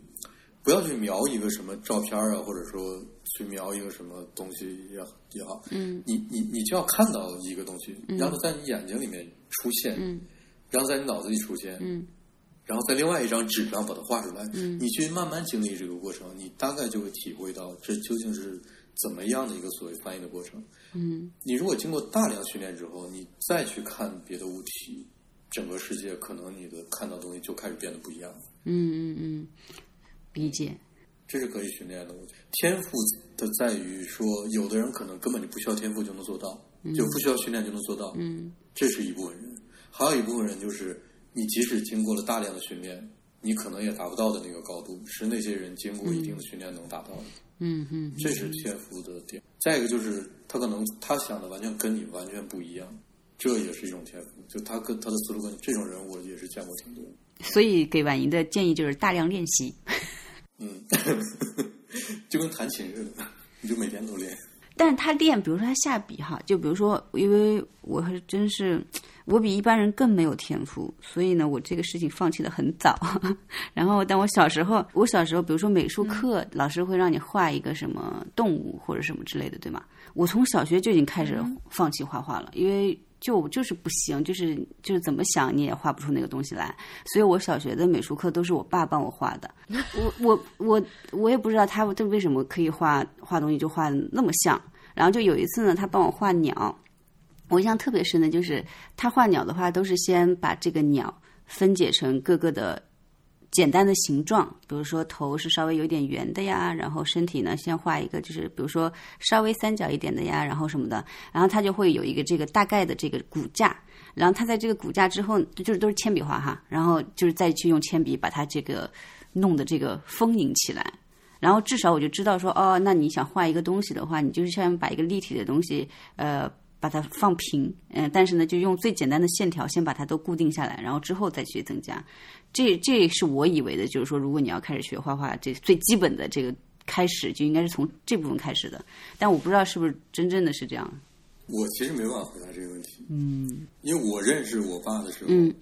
不要去描一个什么照片啊，或者说去描一个什么东西也也好，嗯。你你你就要看到一个东西，让它在你眼睛里面出现，嗯然后在你脑子里出现，嗯然后在另外一张纸上把它画出来。嗯你去慢慢经历这个过程，你大概就会体会到这究竟是怎么样的一个所谓翻译的过程。嗯你如果经过大量训练之后，你再去看别的物体，整个世界可能你的看到的东西就开始变得不一样了。嗯嗯嗯，理解。这是可以训练的。我觉得天赋的在于说，有的人可能根本就不需要天赋就能做到，就不需要训练就能做到。嗯这是一部分人，还有一部分人就是你即使经过了大量的训练，你可能也达不到的那个高度，是那些人经过一定的训练能达到的。嗯嗯这是天赋的点。再一个就是他可能他想的完全跟你完全不一样，这也是一种天赋。就他跟他的思路跟这种人，我也是见过挺多。所以给婉莹的建议就是大量练习。嗯，就跟弹琴似的，你就每天都练。但是他练，比如说他下笔哈，就比如说，因为我还真是，我比一般人更没有天赋，所以呢，我这个事情放弃的很早。然后，但我小时候，我小时候，比如说美术课，老师会让你画一个什么动物或者什么之类的，对吗？我从小学就已经开始放弃画画了，因为就就是不行，就是就是怎么想你也画不出那个东西来。所以我小学的美术课都是我爸帮我画的。我我我我也不知道他他为什么可以画画东西就画的那么像。然后就有一次呢，他帮我画鸟，我印象特别深的就是他画鸟的话，都是先把这个鸟分解成各个的简单的形状，比如说头是稍微有点圆的呀，然后身体呢先画一个就是比如说稍微三角一点的呀，然后什么的，然后他就会有一个这个大概的这个骨架，然后他在这个骨架之后，就是都是铅笔画哈，然后就是再去用铅笔把它这个弄的这个丰盈起来。然后至少我就知道说，哦，那你想画一个东西的话，你就是先把一个立体的东西，呃，把它放平，嗯、但是呢，就用最简单的线条先把它都固定下来，然后之后再去增加。这这是我以为的，就是说，如果你要开始学画画，这最基本的这个开始就应该是从这部分开始的。但我不知道是不是真正的是这样。我其实没办法回答这个问题，嗯因为我认识我爸的时候，嗯，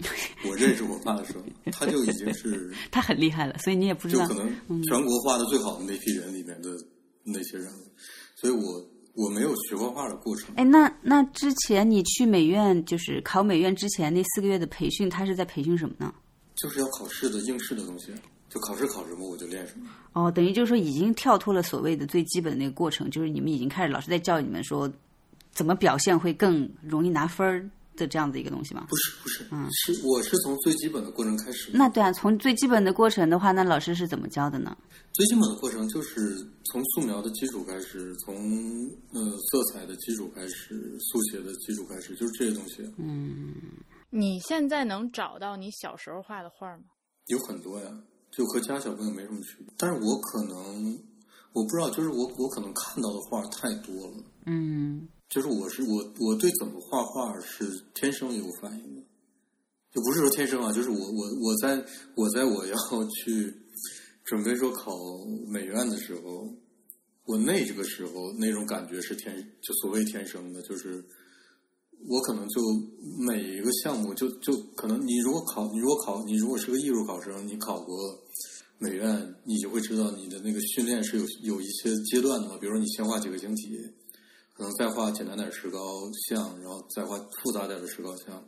我认识我爸的时候，他就已经是 他很厉害了，所以你也不知道就可。能全国画的最好的那批人里面的那些人了，所以我我没有学过画的过程。哎，那那之前你去美院，就是考美院之前那四个月的培训，他是在培训什么呢？就是要考试的应试的东西，就考试考什么我就练什么。哦，等于就是说已经跳脱了所谓的最基本的那个过程，就是你们已经开始老师在教你们说怎么表现会更容易拿分儿的这样的一个东西吗？不是不是，嗯是我是从最基本的过程开始。那对啊，从最基本的过程的话，那老师是怎么教的呢？最基本的过程就是从素描的基础开始，从呃色彩的基础开始，速写的基础开始，就是这些东西嗯你现在能找到你小时候画的画吗？有很多呀，就和其他小朋友没什么区别。但是我可能我不知道，就是我我可能看到的画太多了。嗯就是我是我我对怎么画画是天生有反应的，就不是说天生啊，就是我我我在我在我要 去准备说考美院的时候，我那这个时候那种感觉是天就所谓天生的，就是我可能就每一个项目就就可能你如果考你如果考你如果是个艺术考生，你考过美院，你就会知道你的那个训练是有有一些阶段的嘛，比如说你先画几个晶体。可能再画简单点石膏像，然后再画复杂点的石膏像。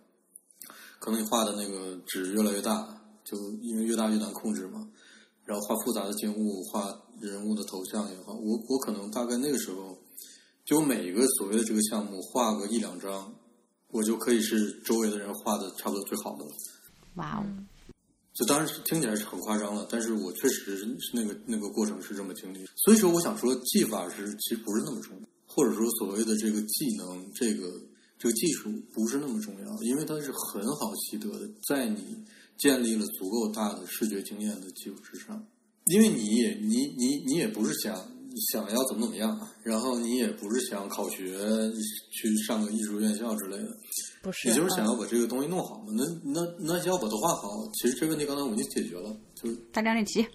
可能你画的那个纸越来越大，就因为越大越难控制嘛。然后画复杂的静物，画人物的头像也好，我我可能大概那个时候，就每一个所谓的这个项目画个一两张，我就可以是周围的人画的差不多最好的了。哇哦，就当然是听起来是很夸张了，但是我确实是那个那个过程是这么经历。所以说，我想说技法是其实不是那么重要，或者说所谓的这个技能，这个这个技术不是那么重要，因为它是很好习得的，在你建立了足够大的视觉经验的基础之上。因为你也你你你也不是想想要怎么怎么样，然后你也不是想考学去上个艺术院校之类的，不是，你就是想啊要把这个东西弄好嘛。那那那要把它画好，其实这个问题刚才我已经解决了，就大家练习。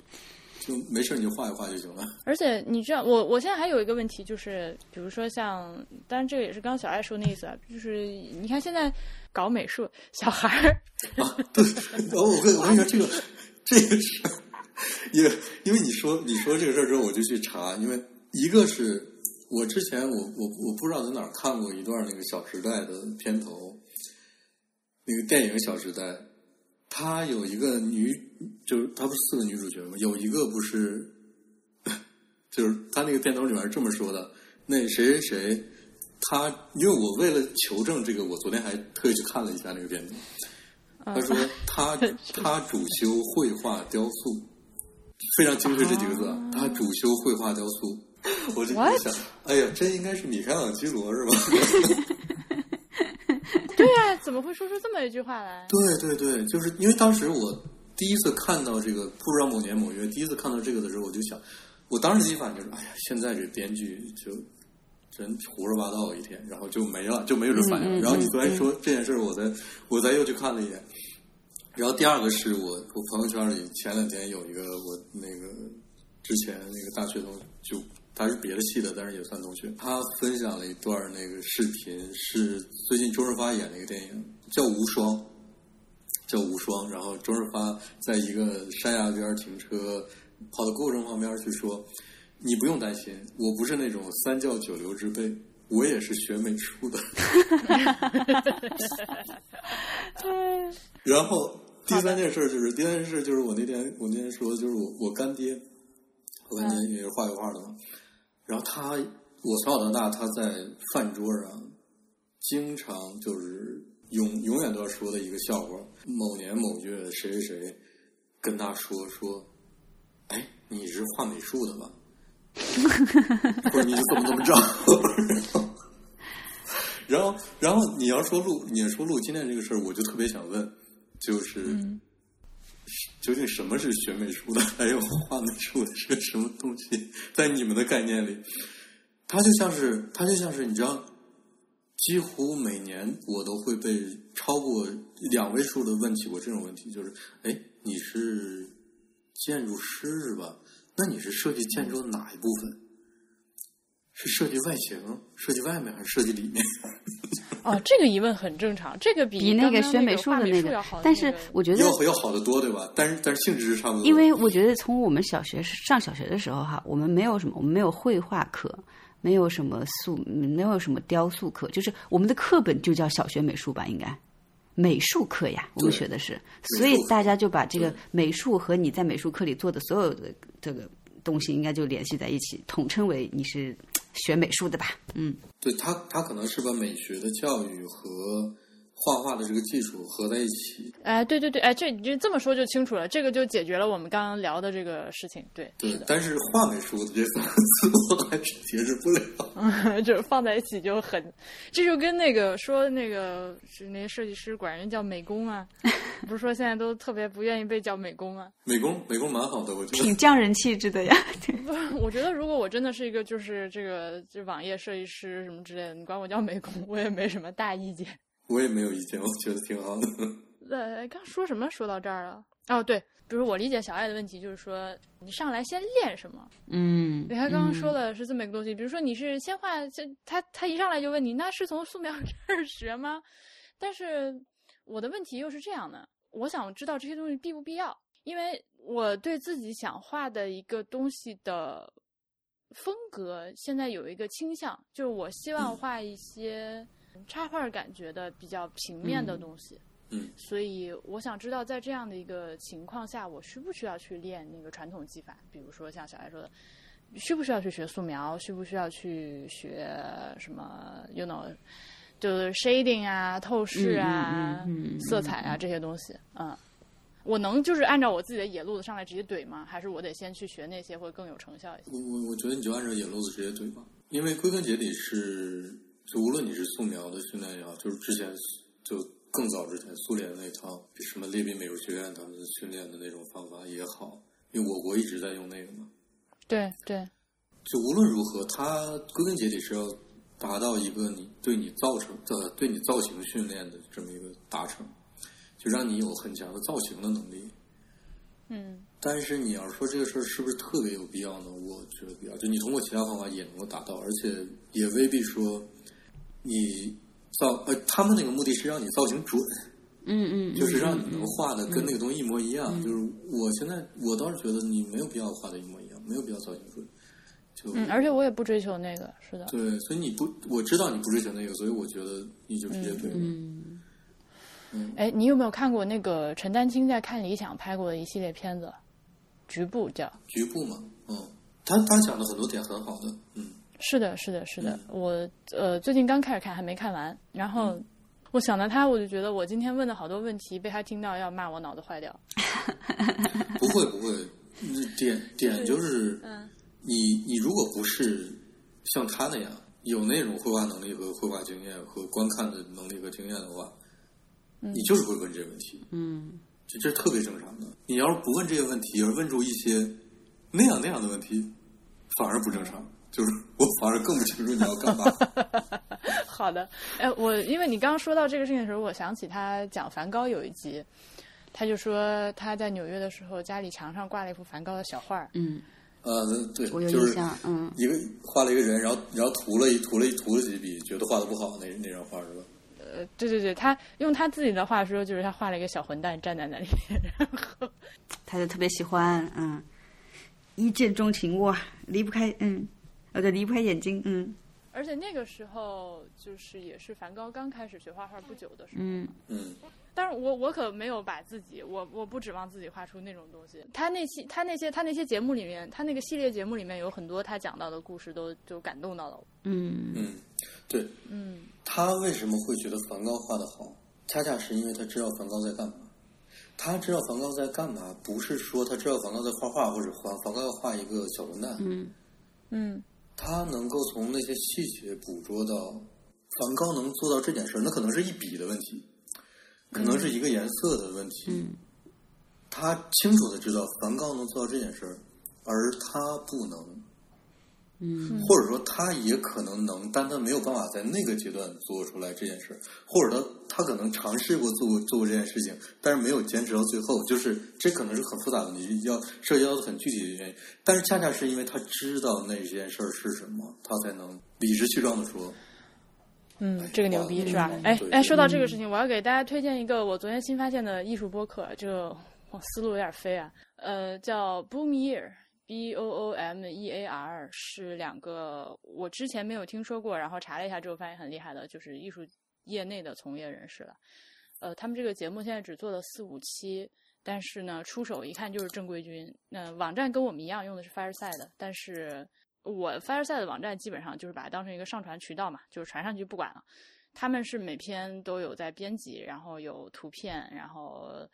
就没事你就画一画就行了。而且你知道，我我现在还有一个问题，就是比如说像，当然这个也是刚刚小爱说那意思啊，就是你看现在搞美术，小孩儿啊，对，然后我跟我跟你说这个这个事儿，因为因为你说你说这个事儿之后，我就去查，因为一个是我之前我我我不知道在哪儿看过一段那个《小时代》的片头，那个电影《小时代》，它有一个女，就是他不是四个女主角吗？有一个不是，就是他那个片头里面是这么说的：那谁谁谁，他因为我为了求证这个，我昨天还特意去看了一下那个片子。他说他 他主修绘画雕塑，非常精确这几个字啊。他主修绘画雕塑，我就 What？想，哎呀，这应该是米开朗基罗是吧？对啊、怎么会说出这么一句话来？对对对，就是因为当时我第一次看到这个，不知道某年某月第一次看到这个的时候，我就想，我当时第一反应就是，哎呀，现在这编剧就真胡说八道一天，然后就没了，就没有这反应。然后你昨天说这件事儿，我再我再又去看了一眼。然后第二个是我我朋友圈里前两天有一个我那个之前那个大学同就他是别的系的，但是也算同学，他分享了一段那个视频，是最近周润发演的一个电影，叫《无双》。叫无双，然后周润发在一个山崖边停车，跑到郭富城旁边去说：“你不用担心，我不是那种三教九流之辈，我也是学美术的。”然后第三件事就是，第三件事就是我那天我那天说，就是我我干爹，我干爹也是画油画的嘛。然后他，我从小到大，他在饭桌上经常就是永永远都要说的一个笑话。某年某月，谁谁谁跟他说说，哎，你是画美术的吧？或者你是怎么怎么着？然后，然后你要说录，你说录今天这个事儿，我就特别想问，就是、究竟什么是学美术的，还有画美术的是个什么东西？在你们的概念里，它就像是，它就像是，你知道，几乎每年我都会被超过两位数的问起过这种问题，就是，哎，你是建筑师是吧？那你是设计建筑的哪一部分？是设计外形、设计外面还是设计里面？哦，这个疑问很正常，这个比比那个学美术的那个要好，但是我觉得要要好得多，对吧？但是但是性质是差不多。因为我觉得从我们小学上小学的时候哈，我们没有什么，我们没有绘画课，没有什么塑，没有什么雕塑课，就是我们的课本就叫小学美术吧，应该美术课呀，我们学的是，所以大家就把这个美术和你在美术课里做的所有的这个东西，应该就联系在一起，统称为你是学美术的吧？嗯，对他，他可能是把美学的教育和画画的这个技术合在一起。哎，对对对，哎，这你就这么说就清楚了，这个就解决了我们刚刚聊的这个事情。对，对但是画美术的这三个字 我还是解释不了。就是放在一起就很，这就跟那个说那个是那些设计师管人叫美工啊，不是说现在都特别不愿意被叫美工啊。美工美工蛮好的，我觉得挺匠人气质的呀。不，我觉得如果我真的是一个就是这个就网页设计师什么之类的，你管我叫美工，我也没什么大意见。我也没有意见，我觉得挺好的。呃，刚说什么说到这儿了？哦，对，比如我理解小爱的问题，就是说你上来先练什么？嗯，对他刚刚说的是这么一个东西，比如说你是先画，这他他一上来就问你，那是从素描这儿学吗？但是我的问题又是这样的，我想知道这些东西必不必要，因为我对自己想画的一个东西的风格，现在有一个倾向，就是我希望画一些插画感觉的比较平面的东西。嗯所以我想知道，在这样的一个情况下，我需不需要去练那个传统技法？比如说像小艾说的，需不需要去学素描？需不需要去学什么？you know，就是 shading 啊、透视啊、色彩啊这些东西。嗯，我能就是按照我自己的野路子上来直接怼吗？还是我得先去学那些会更有成效一些？我我我觉得你就按照野路子直接怼吧，因为归根结底是，就无论你是素描的训练也好，就是之前就更早之前苏联那套什么列宾美术学院他们训练的那种方法也好，因为我国一直在用那个嘛，对对，就无论如何，它归根结底是要达到一个你对你造成的对你造型训练的这么一个达成，就让你有很强的造型的能力。嗯但是你要说这个事儿是不是特别有必要呢？我觉得必要。就你通过其他方法也能够达到，而且也未必说你造呃，他们那个目的是让你造型准，嗯嗯，就是让你能画的跟那个东西一模一样。就是我现在我倒是觉得你没有必要画的一模一样，没有必要造型准。就嗯，而且我也不追求那个，是的。对，所以你不，我知道你不追求那个，所以我觉得你就直接对了。嗯哎，你有没有看过那个陈丹青在看理想拍过的一系列片子，《局部》叫？局部嘛，嗯，他他讲的很多点很好的，嗯是的，是的，是的。我呃最近刚开始看，还没看完。然后、我想到他，我就觉得我今天问的好多问题被他听到，要骂我脑子坏掉。不 会不会，你点点就是，嗯你你如果不是像他那样有那种绘画能力和绘画经验和观看的能力和经验的话，你就是会问这个问题，嗯这这是特别正常的。你要是不问这些问题，而问出一些那样那样的问题，反而不正常。就是我反而更不清楚你要干嘛。好的，哎，我因为你刚刚说到这个事情的时候，我想起他讲梵高有一集，他就说他在纽约的时候，家里墙上挂了一幅梵高的小画儿，嗯，呃，对，我有就是印象，嗯。一个画了一个人，然后然后涂了一涂了一涂了几笔，觉得画的不好，那那张画是吧？呃，对对对，他用他自己的话说，就是他画了一个小混蛋站在那里，然后他就特别喜欢，嗯，一见钟情哇，离不开，嗯，哦对，离不开眼睛，嗯，而且那个时候就是也是梵高刚开始学画画不久的时候，嗯嗯，但是我我可没有把自己，我我不指望自己画出那种东西。他那期他那些他那些节目里面，他那个系列节目里面有很多他讲到的故事都就感动到了我。嗯嗯，对，嗯他为什么会觉得梵高画的好？恰恰是因为他知道梵高在干嘛。他知道梵高在干嘛，不是说他知道梵高在画画，或者梵梵高要画一个小混蛋。嗯嗯他能够从那些细节捕捉到梵高能做到这件事儿，那可能是一笔的问题，可能是一个颜色的问题。嗯他清楚的知道梵高能做到这件事儿，而他不能。嗯或者说他也可能能，但他没有办法在那个阶段做出来这件事，或者他他可能尝试过做过做过这件事情，但是没有坚持到最后，就是这可能是很复杂的，你要涉及到很具体的原因。但是恰恰是因为他知道那件事儿是什么，他才能理直气壮的说，嗯，这个牛逼嗯是吧？哎哎，说到这个事情，我要给大家推荐一个我昨天新发现的艺术播客，这个我思路有点飞啊，呃，叫 Boom Year。B O O M E A R 是两个我之前没有听说过，然后查了一下之后发现很厉害的，就是艺术业内的从业人士了。呃，他们这个节目现在只做了四五期，但是呢，出手一看就是正规军。那网站跟我们一样用的是 Fireside，但是我 Fireside 的网站基本上就是把它当成一个上传渠道嘛，就是传上去不管了。他们是每篇都有在编辑，然后有图片，然后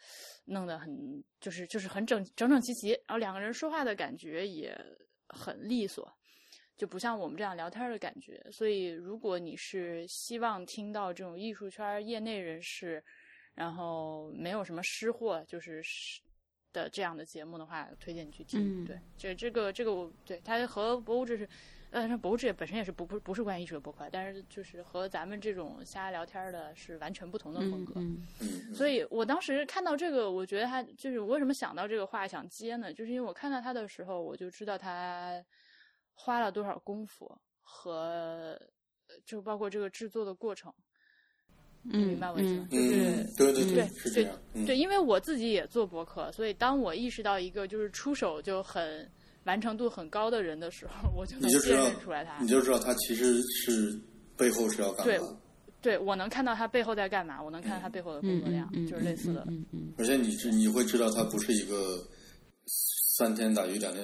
弄得很就是就是很整整整齐齐，然后两个人说话的感觉也很利索，就不像我们这样聊天的感觉。所以，如果你是希望听到这种艺术圈业内人士，然后没有什么失货，就是的这样的节目的话，推荐你去听。嗯对，这这个这个我对它和博物志是。呃，博物志也本身也是不不不是关于艺术的博客，但是就是和咱们这种瞎聊天的是完全不同的风格。嗯嗯，所以我当时看到这个，我觉得他就是我为什么想到这个话想接呢？就是因为我看到他的时候，我就知道他花了多少功夫和就包括这个制作的过程。你明白我意思吗？就是嗯，对对对对是这样。嗯对，因为我自己也做博客，所以当我意识到一个就是出手就很完成度很高的人的时候，我就能辨你就知道认出来他。你就知道他其实是背后是要干嘛。对对我能看到他背后在干嘛，我能看到他背后的工作量，嗯，就是类似的。嗯嗯而且你是你会知道他不是一个三天打鱼两天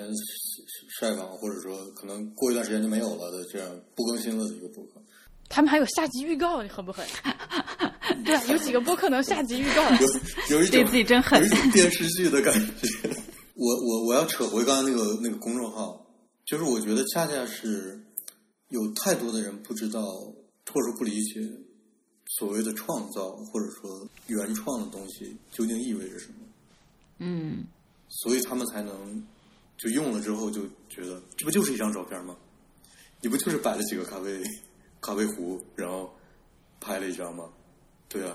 晒网，或者说可能过一段时间就没有了的这样不更新了的一个博客。他们还有下集预告，你狠不狠？对啊，有几个播客能下集预告？有有一种对自己真狠有一种电视剧的感觉。我我我要扯回刚刚那个那个公众号，就是我觉得恰恰是有太多的人不知道或者说不理解所谓的创造或者说原创的东西究竟意味着什么，嗯所以他们才能就用了之后就觉得这不就是一张照片吗？你不就是摆了几个咖啡咖啡壶，然后拍了一张吗？对啊，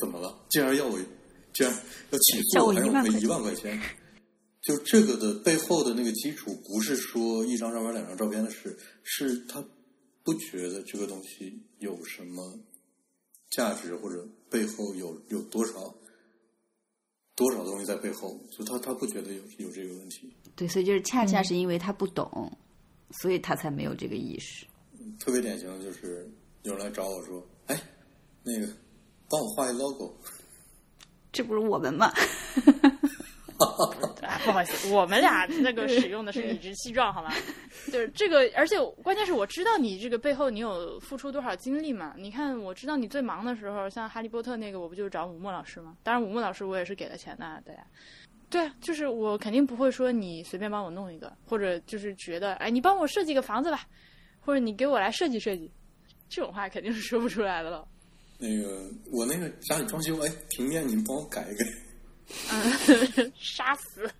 怎么了？竟然要我，竟然要起诉我还让我赔一万块钱？就这个的背后的那个基础，不是说一张照片、两张照片的事，是他不觉得这个东西有什么价值，或者背后有有多少多少东西在背后，就他他不觉得有有这个问题。对，所以就是恰恰是因为他不懂，所以他才没有这个意识。特别典型的就是有人来找我说：“哎，那个帮我画一 logo。这不是我们吗？啊，不好意思，我们俩那个使用的是理直气壮，好吗？就是这个，而且关键是我知道你这个背后你有付出多少精力嘛。你看，我知道你最忙的时候，像哈利波特那个，我不就是找武墨老师吗？当然，武墨老师我也是给了钱的，对呀。对啊，就是我肯定不会说你随便帮我弄一个，或者就是觉得，哎，你帮我设计个房子吧，或者你给我来设计设计，这种话肯定是说不出来的了。那个我那个家里装修，哎，平面你帮我改一改。嗯，杀死。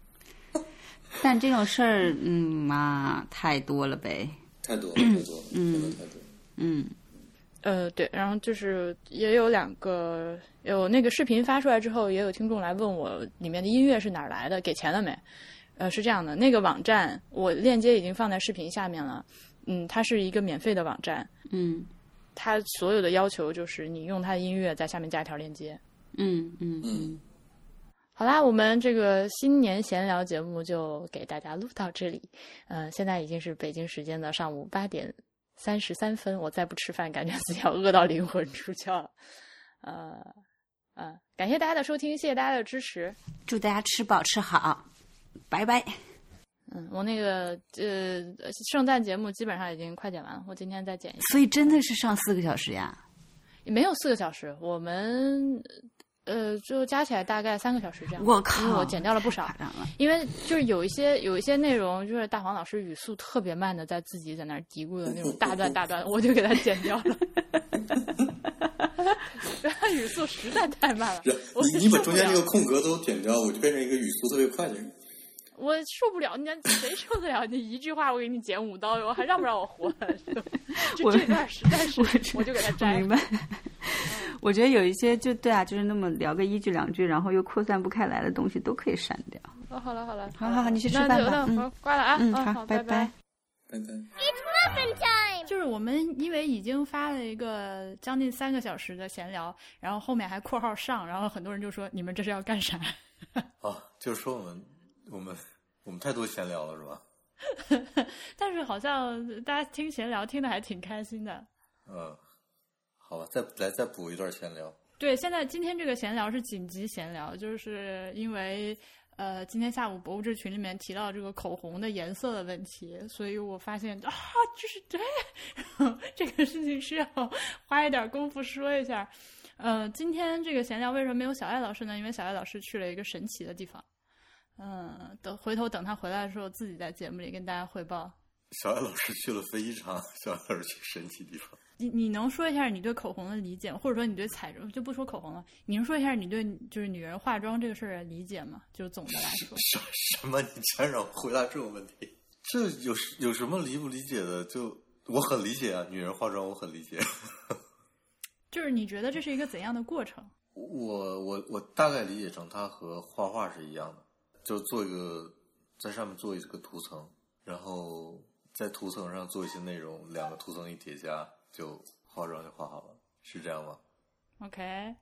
但这种事儿，嗯嘛，太多了呗。太多了，太多了，真的太多。嗯呃，对，然后就是也有两个有那个视频发出来之后，也有听众来问我里面的音乐是哪儿来的，给钱了没？呃，是这样的，那个网站我链接已经放在视频下面了。嗯，它是一个免费的网站，嗯它所有的要求就是你用它的音乐在下面加一条链接。嗯嗯嗯，好啦，我们这个新年闲聊节目就给大家录到这里。呃，现在已经是北京时间的上午八点三十三分，我再不吃饭，感觉自己要饿到灵魂出窍了。呃，呃，感谢大家的收听，谢谢大家的支持。祝大家吃饱吃好，拜拜。嗯，我那个呃圣诞节目基本上已经快剪完了，我今天再剪一下，所以真的是上四个小时呀？也没有四个小时，我们呃就加起来大概三个小时这样。我靠因为我剪掉了不少。因为就是有一些有一些内容，就是大黄老师语速特别慢的，在自己在那儿嘀咕的那种大段大段，我就给他剪掉了。他语速实在太慢了你你把中间这个空格都剪掉，我就变成一个语速特别快的人。我受不了，你看谁受得了？你一句话我给你剪五刀，我还让不让我活？这我这段实在是，我就给他我摘明。白。我觉得有一些就对啊，就是那么聊个一句两句，然后又扩散不开来的东西都可以删掉。哦，好了好了，好好好你去吃饭吧嗯挂了啊。嗯，哦好，拜拜。拜拜。就是我们因为已经发了一个将近三个小时的闲聊，然后后面还括号上，然后很多人就说你们这是要干啥？哦，就是说我们我们我们太多闲聊了，是吧？但是好像大家听闲聊听的还挺开心的。嗯，好吧，再来再补一段闲聊。对，现在今天这个闲聊是紧急闲聊，就是因为呃，今天下午博物志群里面提到这个口红的颜色的问题，所以我发现啊，就是对 这个事情是要花一点功夫说一下。呃，今天这个闲聊为什么没有小艾老师呢？因为小艾老师去了一个神奇的地方。嗯，等回头等他回来的时候，自己在节目里跟大家汇报。小艾老师去了飞机场，小艾老师去神奇地方。你你能说一下你对口红的理解，或者说你对彩妆就不说口红了，你能说一下你对就是女人化妆这个事儿的理解吗？就是总的来说，什什么？你竟然让我回答这种问题？这有有什么理不理解的？就我很理解啊，女人化妆我很理解。就是你觉得这是一个怎样的过程？我我我大概理解成它和画画是一样的，就做一个在上面做一个图层，然后在图层上做一些内容，两个图层一叠加，就化妆就画好了，是这样吗？OK，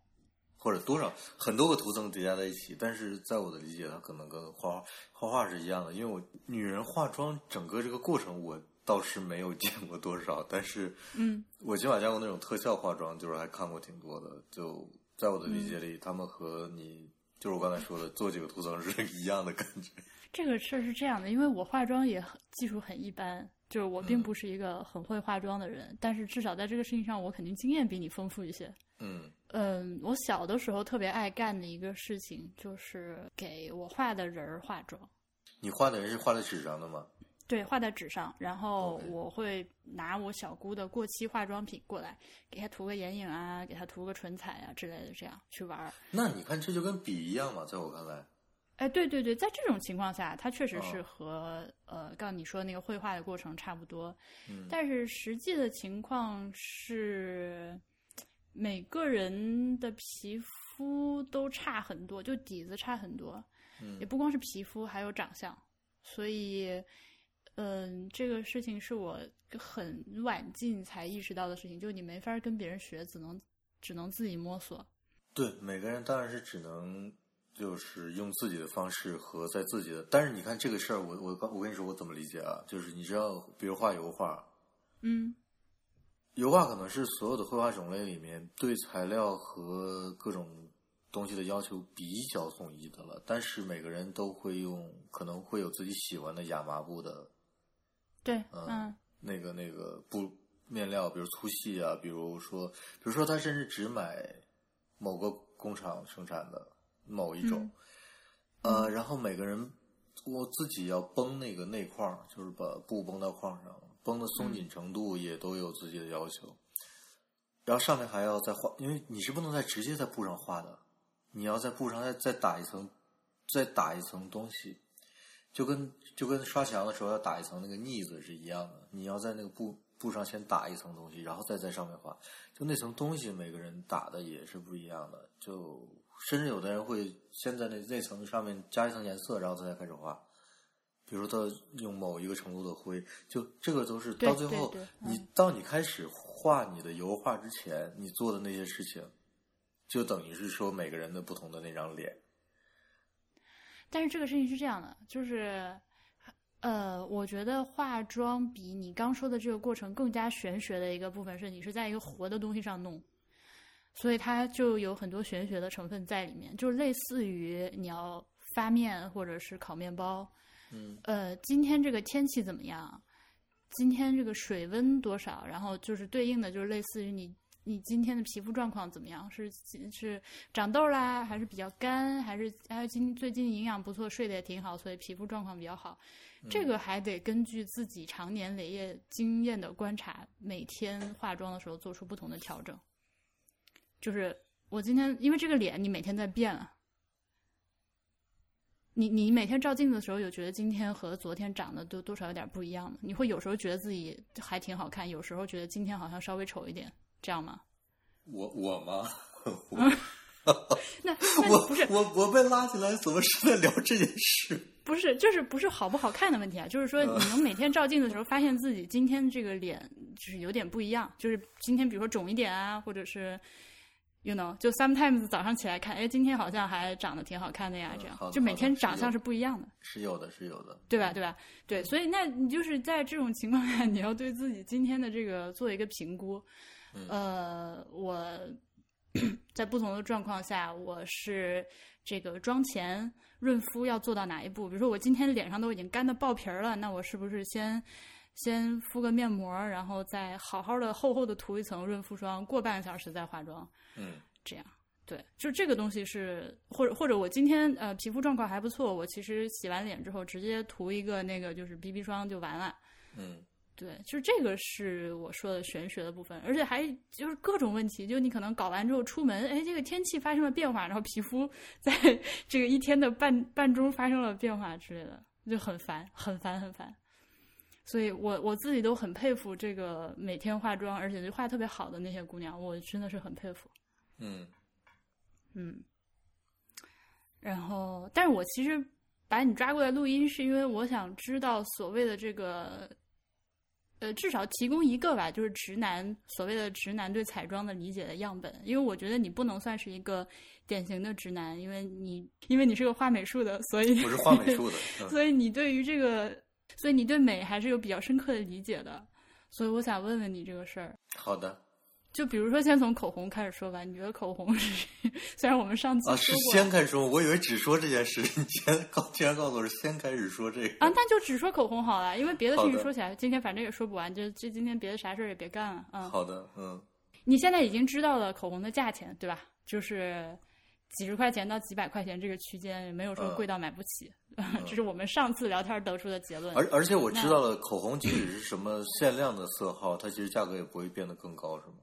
或者多少很多个图层叠加在一起，但是在我的理解，它可能跟画画画是一样的。因为我女人化妆整个这个过程，我倒是没有 见过多少，但是嗯，我起码见过那种特效化妆，就是还看过挺多的。就在我的理解里，他们和你就是我刚才说的做几个图层是一样的感觉。这个事儿是这样的，因为我化妆也很技术很一般，就是我并不是一个很会化妆的人，但是至少在这个事情上，我肯定经验比你丰富一些。嗯嗯，我小的时候特别爱干的一个事情就是给我画的人儿化妆。你画的人是画在纸上的吗？对，画在纸上，然后我会拿我小姑的过期化妆品过来，给她涂个眼影啊，给她涂个唇彩啊之类的，这样去玩儿。那你看，这就跟笔一样嘛，在我看来。哎，对对对，在这种情况下，它确实是哦和、呃，刚刚你说的那个绘画的过程差不多，嗯但是实际的情况是，每个人的皮肤都差很多，就底子差很多，嗯也不光是皮肤，还有长相，所以，嗯、这个事情是我很晚近才意识到的事情，就你没法跟别人学，只能只能自己摸索。对，每个人当然是只能就是用自己的方式和在自己的，但是你看这个事儿，我我刚我跟你说我怎么理解啊？就是你知道，比如画油画，嗯油画可能是所有的绘画种类里面对材料和各种东西的要求比较统一的了，但是每个人都会用，可能会有自己喜欢的亚麻布的对，嗯嗯。那个那个布面料，比如粗细啊，比如说，比如说他甚至只买某个工厂生产的某一种，呃，然后每个人我自己要绷那个内框，就是把布绷到框上，绷的松紧程度也都有自己的要求。然后上面还要再画，因为你是不能再直接在布上画的，你要在布上再再打一层，再打一层东西，就跟就跟刷墙的时候要打一层那个腻子是一样的，你要在那个布布上先打一层东西，然后再在上面画。就那层东西，每个人打的也是不一样的。就甚至有的人会先在那那层上面加一层颜色，然后再开始画。比如他用某一个程度的灰，就这个都是到最后对对，你到你开始画你的油画之前，你做的那些事情，就等于是说每个人的不同的那张脸。但是这个事情是这样的，就是，呃，我觉得化妆比你刚说的这个过程更加玄学的一个部分是，你是在一个活的东西上弄，所以它就有很多玄学的成分在里面，就类似于你要发面或者是烤面包，嗯，呃，今天这个天气怎么样？今天这个水温多少？然后就是对应的，就是类似于你你今天的皮肤状况怎么样？是是长痘啦，还是比较干？还是还有今最近营养不错，睡得也挺好，所以皮肤状况比较好。这个还得根据自己常年累月经验的观察，每天化妆的时候做出不同的调整。就是我今天，因为这个脸你每天在变啊，你你每天照镜子的时候，有觉得今天和昨天长得都多少有点不一样吗？你会有时候觉得自己还挺好看，有时候觉得今天好像稍微丑一点，这样吗？我我吗？那 那我不是我我被拉起来，怎么是在聊这件事？不是，就是不是好不好看的问题啊，就是说你能每天照镜子的时候，发现自己今天这个脸就是有点不一样，就是今天比如说肿一点啊，或者是，you know，就 sometimes 早上起来看，哎，今天好像还长得挺好看的呀，这样嗯就每天长相是不一样的。是有的，是有的。对吧？对吧？对，所以那你就是在这种情况下，你要对自己今天的这个做一个评估。呃，我在不同的状况下，我是这个妆前润肤要做到哪一步？比如说我今天脸上都已经干的爆皮儿了，那我是不是先先敷个面膜，然后再好好的厚厚的涂一层润肤霜，过半个小时再化妆？嗯这样。对，就这个东西是，或者或者我今天呃皮肤状况还不错，我其实洗完脸之后直接涂一个那个就是 BB 霜就完了。嗯对，就是这个是我说的玄学的部分，而且还就是各种问题，就你可能搞完之后出门，哎，这个天气发生了变化，然后皮肤在这个一天的半半中发生了变化之类的，就很烦，很烦，很烦。所以我我自己都很佩服这个每天化妆，而且就化特别好的那些姑娘，我真的是很佩服。嗯嗯，然后，但是我其实把你抓过来录音，是因为我想知道所谓的这个，呃，至少提供一个吧，就是直男所谓的直男对彩妆的理解的样本，因为我觉得你不能算是一个典型的直男，因为你因为你是个画美术的，所以不是画美术的，嗯。所以你对于这个，所以你对美还是有比较深刻的理解的，所以我想问问你这个事儿。好的就比如说，先从口红开始说吧。你觉得口红是？虽然我们上次啊，是先开始说，我以为只说这件事，你先告，竟然告诉我是先开始说这个啊，那就只说口红好了，因为别的事情说起来，今天反正也说不完，就这今天别的啥事儿也别干了。嗯，好的，嗯你现在已经知道了口红的价钱，对吧？就是几十块钱到几百块钱这个区间，也没有说嗯贵到买不起。这是我们上次聊天得出的结论。而而且我知道了，口红即使是什么限量的色号，它其实价格也不会变得更高，是吗？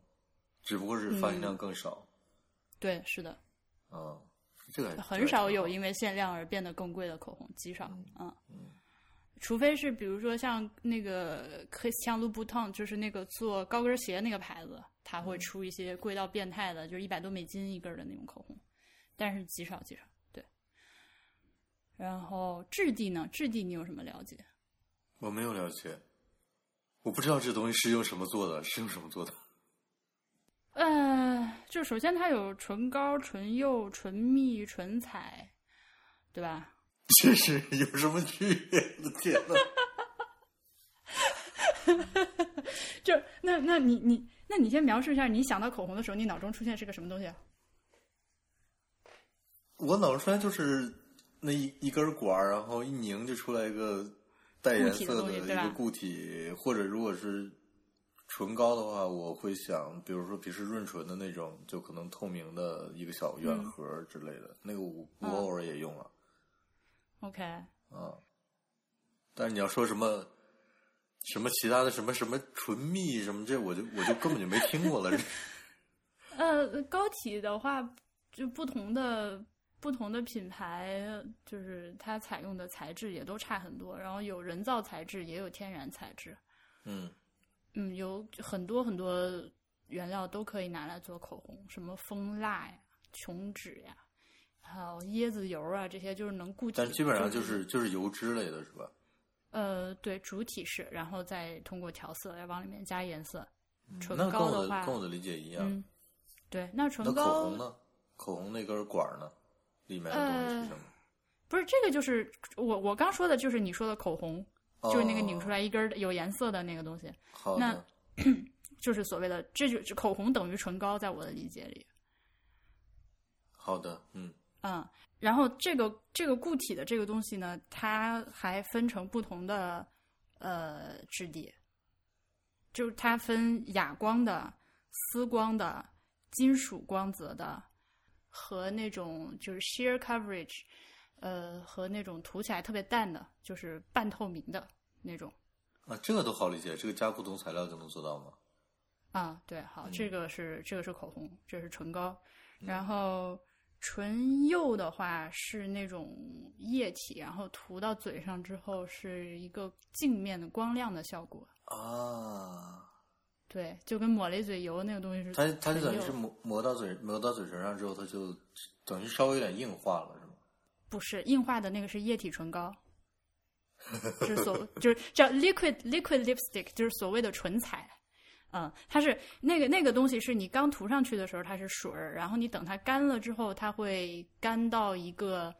只不过是发行量更少。对，是的，啊，这个很少有因为限量而变得更贵的口红，极少。嗯，除非是比如说像那个 Christian Louboutin，就是那个做高跟鞋那个牌子，它会出一些贵到变态的，就是一百多美金一根的那种口红，但是极少极少。对。然后质地呢？质地你有什么了解？我没有了解，我不知道这东西是用什么做的，是用什么做的。呃，就首先它有唇膏、唇釉、唇蜜、唇彩，对吧？这是有什么区别？天呐！就那那你你那你先描述一下，你想到口红的时候，你脑中出现是个什么东西啊？我脑中出来就是那一一根管儿，然后一拧就出来一个带颜色东西对吧一个固体，或者如果是唇膏的话，我会想，比如说平时润唇的那种，就可能透明的一个小圆嗯盒之类的，那个我我嗯偶尔也用了 OK，啊。但是你要说什么什么其他的什么什么唇蜜什么这，我就我就根本就没听过了。呃，膏体的话，就不同的不同的品牌，就是它采用的材质也都差很多，然后有人造材质，也有天然材质。嗯嗯，有很多很多原料都可以拿来做口红，什么蜂蜡呀、琼脂呀，还有椰子油啊，这些就是能固体。但基本上就是就是油脂类的是吧？呃，对，主体是，然后再通过调色来往里面加颜色。唇膏的话，的跟我的理解一样。嗯，对，那唇那膏口红呢？口红那根管儿呢？里面的东西是什么？不是这个，就是我我刚说的，就是你说的口红，就是那个拧出哦来一根儿有颜色的那个东西，好那，就是所谓的，这就是口红等于唇膏，在我的理解里。好的，嗯。嗯，然后这个这个固体的这个东西呢，它还分成不同的呃质地，就是它分哑光的、丝光的、金属光泽的和那种就是 sheer coverage，呃，和那种涂起来特别淡的，就是半透明的那种。啊，这个都好理解，这个加不同材料就能做到吗？啊，对，好，这个是这个是口红，这是唇膏，嗯然后唇釉的话是那种液体，然后涂到嘴上之后是一个镜面的光亮的效果，啊，对，就跟抹了一嘴油那个东西是它它就等于是磨磨到嘴磨到嘴唇上之后，它就等于稍微有点硬化了，是吗？不是硬化的那个是液体唇膏，就是所就是叫 liquid liquid lipstick，就是所谓的唇彩。嗯，它是那个那个东西是你刚涂上去的时候它是水儿，然后你等它干了之后，它会干到一个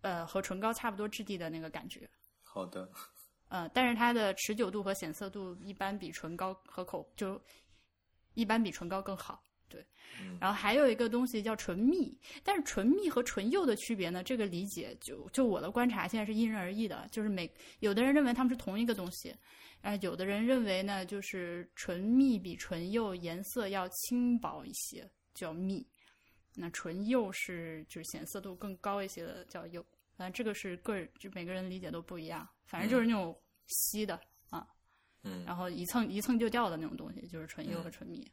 呃和唇膏差不多质地的那个感觉。好的，呃，但是它的持久度和显色度一般比唇膏和口就一般比唇膏更好，对，嗯。然后还有一个东西叫唇蜜，但是唇蜜和唇釉的区别呢，这个理解就就我的观察现在是因人而异的，就是每有的人认为它们是同一个东西，啊，有的人认为呢，就是唇蜜比唇釉颜色要轻薄一些，叫蜜，那唇釉是就是显色度更高一些的叫釉，反正这个是个人就每个人理解都不一样，反正就是那种稀的啊，嗯。然后一蹭一蹭就掉的那种东西，就是唇釉和唇蜜。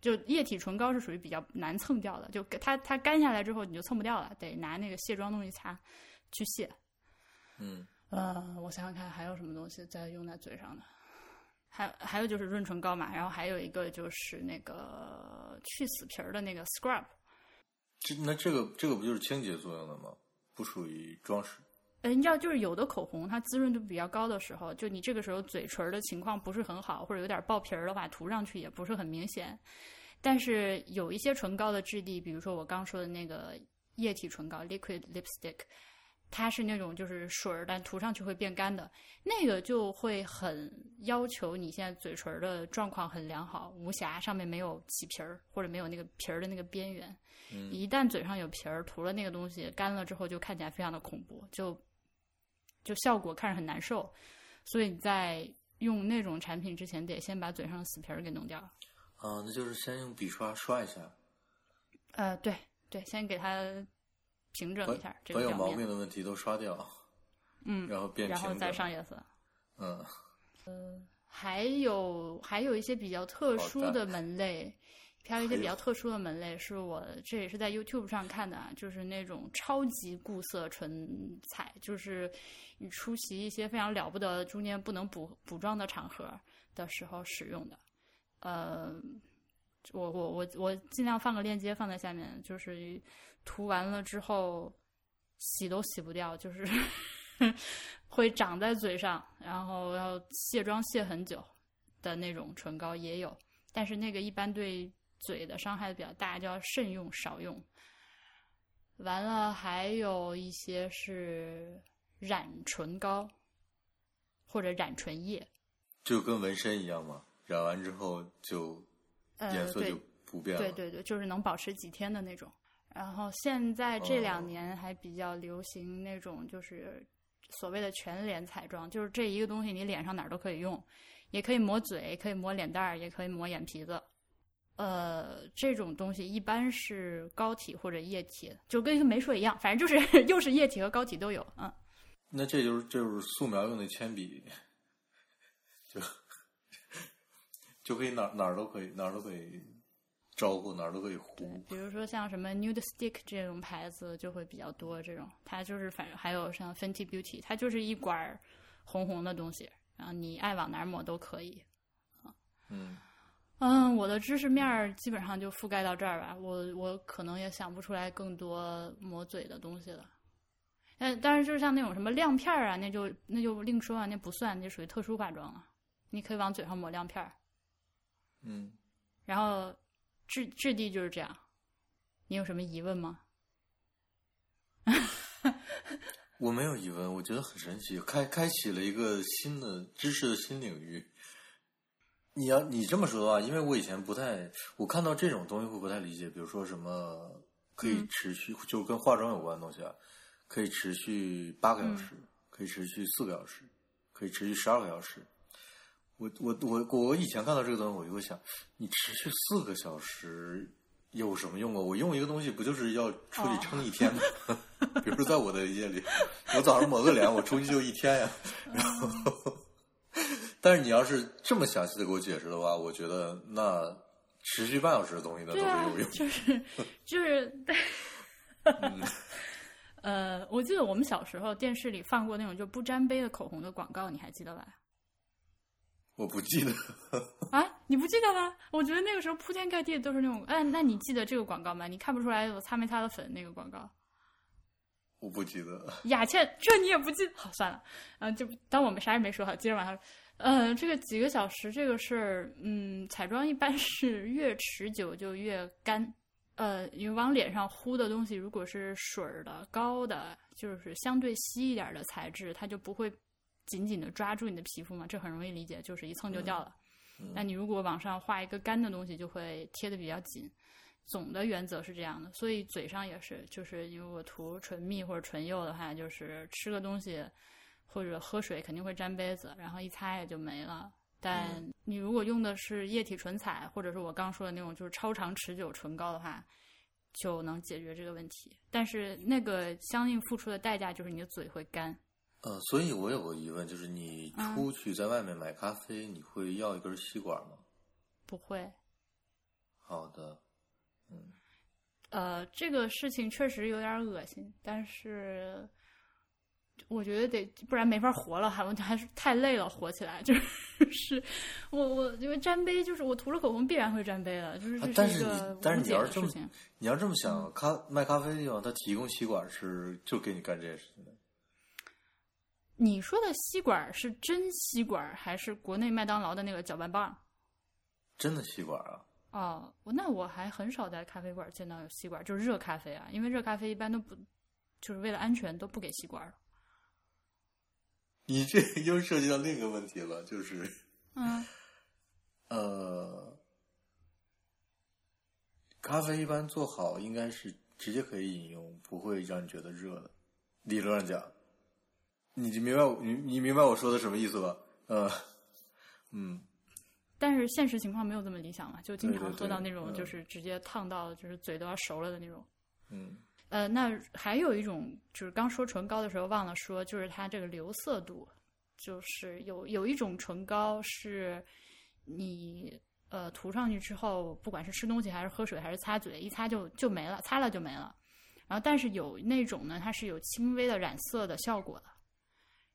就液体唇膏是属于比较难蹭掉的，就它它干下来之后你就蹭不掉了，得拿那个卸妆东西擦去卸。嗯呃，我想想看还有什么东西在用在嘴上的，还还有就是润唇膏嘛，然后还有一个就是那个去死皮儿的那个 scrub，这那这个这个不就是清洁作用的吗？不属于装饰。呃，你知道，就是有的口红它滋润度比较高的时候，就你这个时候嘴唇的情况不是很好，或者有点爆皮儿的话，涂上去也不是很明显。但是有一些唇膏的质地，比如说我刚说的那个液体唇膏 （liquid lipstick），它是那种就是水儿，但涂上去会变干的，那个就会很要求你现在嘴唇的状况很良好，无瑕，上面没有起皮儿或者没有那个皮儿的那个边缘。嗯一旦嘴上有皮儿，涂了那个东西干了之后，就看起来非常的恐怖，就就效果看着很难受。所以你在用那种产品之前，得先把嘴上的死皮儿给弄掉。啊，那就是先用笔刷刷一下，呃，对对，先给它平整一下这把有毛病的问题都刷掉，嗯，然后变然后再上颜色。嗯还有还有一些比较特殊的的门类，还有一些比较特殊的门类，是我这也是在 YouTube 上看的啊，就是那种超级固色唇彩，就是你出席一些非常了不得、中间不能补补妆的场合的时候使用的。呃，我我我我尽量放个链接放在下面，就是涂完了之后洗都洗不掉，就是 会长在嘴上，然后要卸妆卸很久的那种唇膏也有，但是那个一般对嘴的伤害比较大，就要慎用少用。完了，还有一些是染唇膏或者染唇液，就跟纹身一样嘛，染完之后就颜色就不变了。对对对，就是能保持几天的那种。然后现在这两哦年还比较流行那种就是所谓的全脸彩妆，就是这一个东西你脸上哪儿都可以用，也可以抹嘴，可以抹脸蛋儿，也可以抹眼皮子。呃，这种东西一般是膏体或者液体，就跟一个没说一样，反正就是 又是液体和膏体都有。嗯，那这就是这就是素描用的铅笔，就 就可以哪儿哪儿都可以哪儿都可以招呼，哪儿都可以糊。比如说像什么 Nude Stick 这种牌子就会比较多，这种它就是反正还有像 Fenty Beauty，它就是一管儿红红的东西，然后你爱往哪儿抹都可以。嗯，嗯，我的知识面儿基本上就覆盖到这儿吧，我我可能也想不出来更多抹嘴的东西了。但但是就是像那种什么亮片儿啊，那就那就另说啊，那不算，那属于特殊化妆啊。你可以往嘴上抹亮片儿，嗯，然后质质地就是这样。你有什么疑问吗？我没有疑问，我觉得很神奇，开开启了一个新的知识的新领域。你要你这么说的话，因为我以前不太，我看到这种东西会不太理解，比如说什么可以嗯持续，就是跟化妆有关的东西啊，可以持续八个小时，可以持续四个小时，可以持续十二个小时。我我我我以前看到这个东西，我就会想，你持续四个小时有什么用啊？我用一个东西不就是要出去撑一天吗？比如说在我的理解里，我早上抹个脸，我出去就一天呀。然后，但是你要是这么详细的给我解释的话，我觉得那持续半小时的东西那都对啊是有用。就是就 是，嗯 呃，我记得我们小时候电视里放过那种就不沾杯的口红的广告，你还记得吧？我不记得，啊，你不记得吗？我觉得那个时候铺天盖地都是那种，哎，那你记得这个广告吗？你看不出来我擦没擦的粉那个广告？我不记得。雅倩，这你也不记？好，算了，啊，就当我们啥也没说好，接着往下说。呃，这个几个小时这个事儿，嗯，彩妆一般 是越持久就越干。呃，你往脸上糊的东西，如果是水儿的、膏的，就是相对稀一点的材质，它就不会紧紧的抓住你的皮肤嘛，这很容易理解，就是一蹭就掉了。那你如果往上画一个干的东西，就会贴的比较紧。总的原则是这样的，所以嘴上也是，就是因为我涂唇蜜或者唇釉的话，就是吃个东西或者喝水肯定会沾杯子，然后一擦也就没了。但你如果用的是液体唇彩，或者是我刚说的那种就是超长持久唇膏的话，就能解决这个问题。但是那个相应付出的代价就是你的嘴会干。呃，所以我有个疑问，就是你出去在外面买咖啡，你会要一根吸管吗？不会。好的，嗯。呃，这个事情确实有点恶心，但是我觉得得，不然没法活了，还我还是太累了，活起来 就是我我因为沾杯，就是我涂了口红必然会沾杯的，就是这是一个但是你要是这么。你要这么想，咖卖咖啡的地方，他提供吸管是就给你干这件事情的。你说的吸管是真吸管，还是国内麦当劳的那个搅拌棒？真的吸管啊？哦，那我还很少在咖啡馆见到有吸管，就是热咖啡啊，因为热咖啡一般都不，就是为了安全都不给吸管。你这又涉及到另一个问题了，就是，嗯，呃，咖啡一般做好应该是直接可以饮用，不会让你觉得热的。理论上讲，你明白我你你明白我说的什么意思吧？呃，嗯，但是现实情况没有这么理想嘛，就经常喝到那种嗯就是直接烫到就是嘴都要熟了的那种。嗯呃，那还有一种就是刚说唇膏的时候忘了说，就是它这个留色度，就是有有一种唇膏是你呃涂上去之后，不管是吃东西还是喝水还是擦嘴，一擦就就没了，擦了就没了。然后但是有那种呢，它是有轻微的染色的效果的，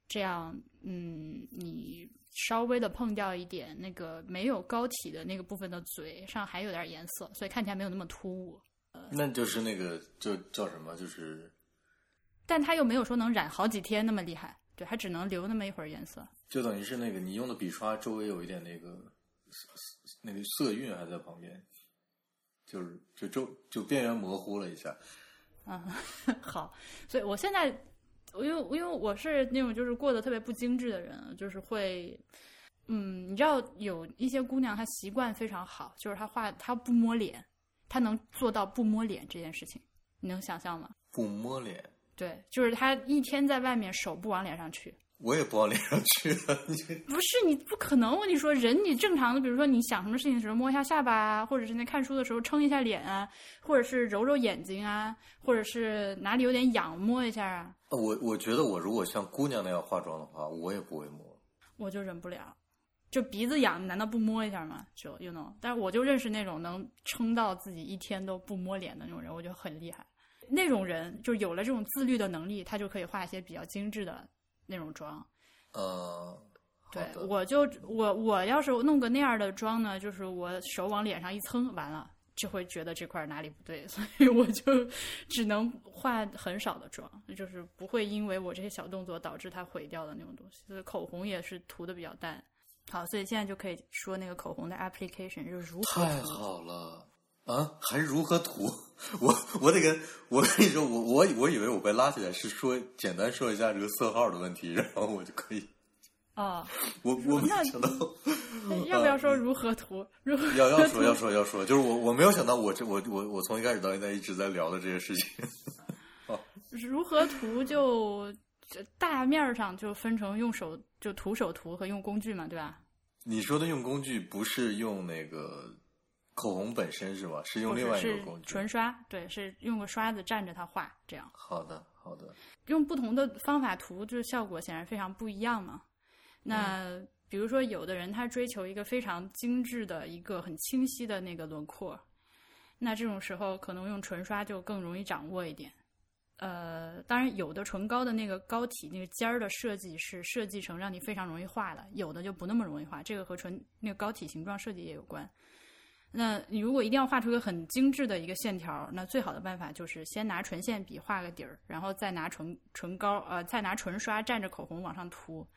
这样嗯，你稍微的碰掉一点那个没有膏体的那个部分的嘴上还有点颜色，所以看起来没有那么突兀。那就是那个就叫什么？就是但它又没有说能染好几天那么厉害，对，它只能留那么一会儿颜色。就等于是那个你用的笔刷周围有一点那个那个色晕还在旁边，就是就周就边缘模糊了一下。嗯，好，所以我现在，因为因为我是那种就是过得特别不精致的人，就是会，嗯，你知道有一些姑娘她习惯非常好，就是她画她不摸脸，她能做到不摸脸这件事情，你能想象吗？不摸脸，对，就是他一天在外面手不往脸上去，我也不往脸上去了。你这不是你不可能，我跟你说，人你正常的，比如说你想什么事情的时候摸一下下巴啊，或者是那看书的时候撑一下脸啊，或者是揉揉眼睛啊，或者是哪里有点痒摸一下啊，我我觉得我如果像姑娘那样化妆的话，我也不会摸。我就忍不了。就鼻子痒，难道不摸一下吗？就 you know，但是我就认识那种能撑到自己一天都不摸脸的那种人，我觉得很厉害。那种人就有了这种自律的能力，他就可以画一些比较精致的那种妆。呃，对，我就我我要是弄个那样的妆呢，就是我手往脸上一蹭，完了就会觉得这块儿哪里不对，所以我就只能化很少的妆，就是不会因为我这些小动作导致它毁掉的那种东西。所以口红也是涂的比较淡。好，所以现在就可以说那个口红的 application 就是如何。太好了啊！还如何涂？我我得跟我跟你说，我我我以为我被拉起来是说简单说一下这个色号的问题，然后我就可以。哦，我我没那想到，要不要说如何涂？如何要要说要说要说，就是我我没有想到我这我我我从一开始到现在一直在聊的这些事情。如何涂就这大面儿上就分成用手就徒手涂和用工具嘛，对吧？你说的用工具不是用那个口红本身是吧？是用另外一是个工具。唇刷，对，是用个刷子蘸着它画，这样好的好的，用不同的方法涂，就是效果显然非常不一样嘛。那、比如说，有的人他追求一个非常精致的一个很清晰的那个轮廓，那这种时候可能用唇刷就更容易掌握一点。呃，当然，有的唇膏的那个膏体那个尖儿的设计是设计成让你非常容易画的，有的就不那么容易画，这个和唇那个膏体形状设计也有关。那你如果一定要画出一个很精致的一个线条，那最好的办法就是先拿唇线笔画个底儿，然后再拿唇唇膏呃，再拿唇刷蘸着口红往上涂。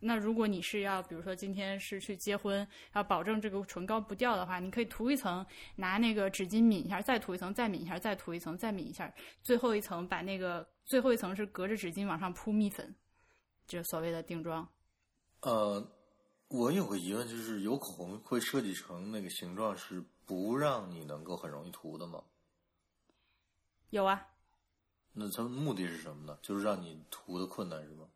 那如果你是要，比如说今天是去结婚，要保证这个唇膏不掉的话，你可以涂一层，拿那个纸巾抿一下，再涂一层，再抿一下，再涂一层，再抿一下，最后一层把那个最后一层是隔着纸巾往上铺蜜粉，就是所谓的定妆。呃，我有个疑问，就是有口红会设计成那个形状是不让你能够很容易涂的吗？有啊，那它目的是什么呢？就是让你涂的困难是吗？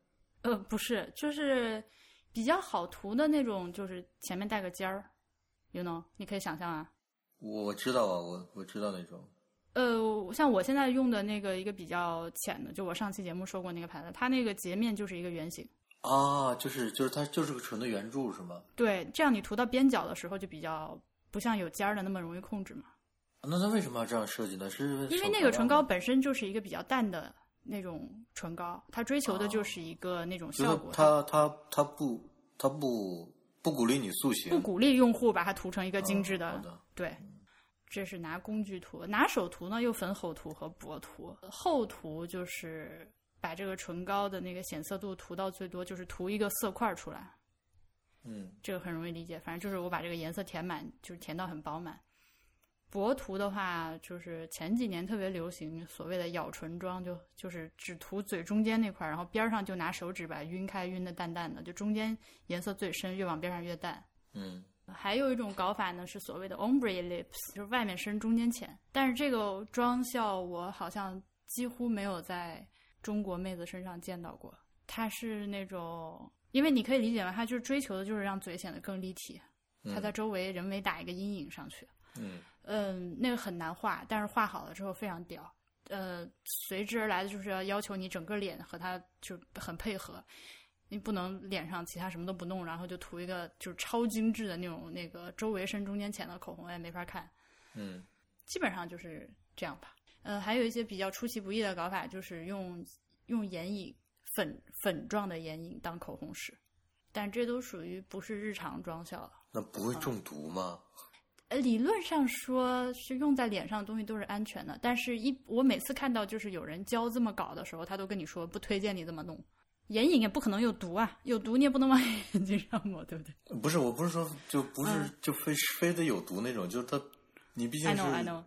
呃，不是，就是比较好涂的那种，就是前面带个尖儿，you know，你可以想象啊。我知道啊，我我知道那种。呃，像我现在用的那个一个比较浅的，就我上期节目说过那个牌子，它那个截面就是一个圆形。啊，就是就是它就是个纯的圆柱是吗？对，这样你涂到边角的时候就比较不像有尖儿的那么容易控制嘛。那它为什么要这样设计呢？是因为那个唇膏本身就是一个比较淡的那种唇膏，它追求的就是一个那种效果。它它它不它不不鼓励你塑形，不鼓励用户把它涂成一个精致的。的对，这是拿工具涂，拿手涂呢又分厚涂和薄涂。厚涂就是把这个唇膏的那个显色度涂到最多，就是涂一个色块出来。嗯，这个很容易理解，反正就是我把这个颜色填满，就是填到很饱满。薄涂的话，就是前几年特别流行所谓的咬唇妆，就就是只涂嘴中间那块，然后边上就拿手指把它晕开，晕的淡淡的，就中间颜色最深，越往边上越淡。嗯，还有一种搞法呢，是所谓的 ombre lips，就是外面深，中间浅。但是这个妆效我好像几乎没有在中国妹子身上见到过。它是那种，因为你可以理解为，它就是追求的就是让嘴显得更立体，它在周围人为打一个阴影上去。嗯。嗯，那个很难画，但是画好了之后非常屌。呃，随之而来的就是要要求你整个脸和它就很配合，你不能脸上其他什么都不弄，然后就涂一个就是超精致的那种那个周围深中间浅的口红，也没法看。嗯，基本上就是这样吧。呃，还有一些比较出其不意的搞法，就是用用眼影粉粉状的眼影当口红使，但这都属于不是日常妆效了。那不会中毒吗？呃，理论上说是用在脸上的东西都是安全的，但是一我每次看到就是有人教这么搞的时候，他都跟你说不推荐你这么弄。眼影也不可能有毒啊，有毒你也不能往 眼睛上抹，对不对？不是，我不是说就不是就非非得有毒那种，就是它，你毕竟是。I know, I know。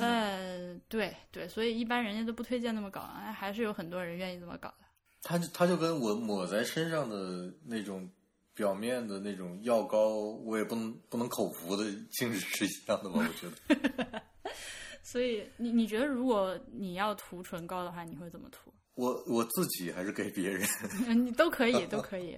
呃，对对，所以一般人家都不推荐那么搞，还是有很多人愿意这么搞的。他他就跟我抹在身上的那种。表面的那种药膏，我也不能不能口服的性质是一样的吧？我觉得。所以你你觉得，如果你要涂唇膏的话，你会怎么涂？我我自己还是给别人？你都可以，都可以。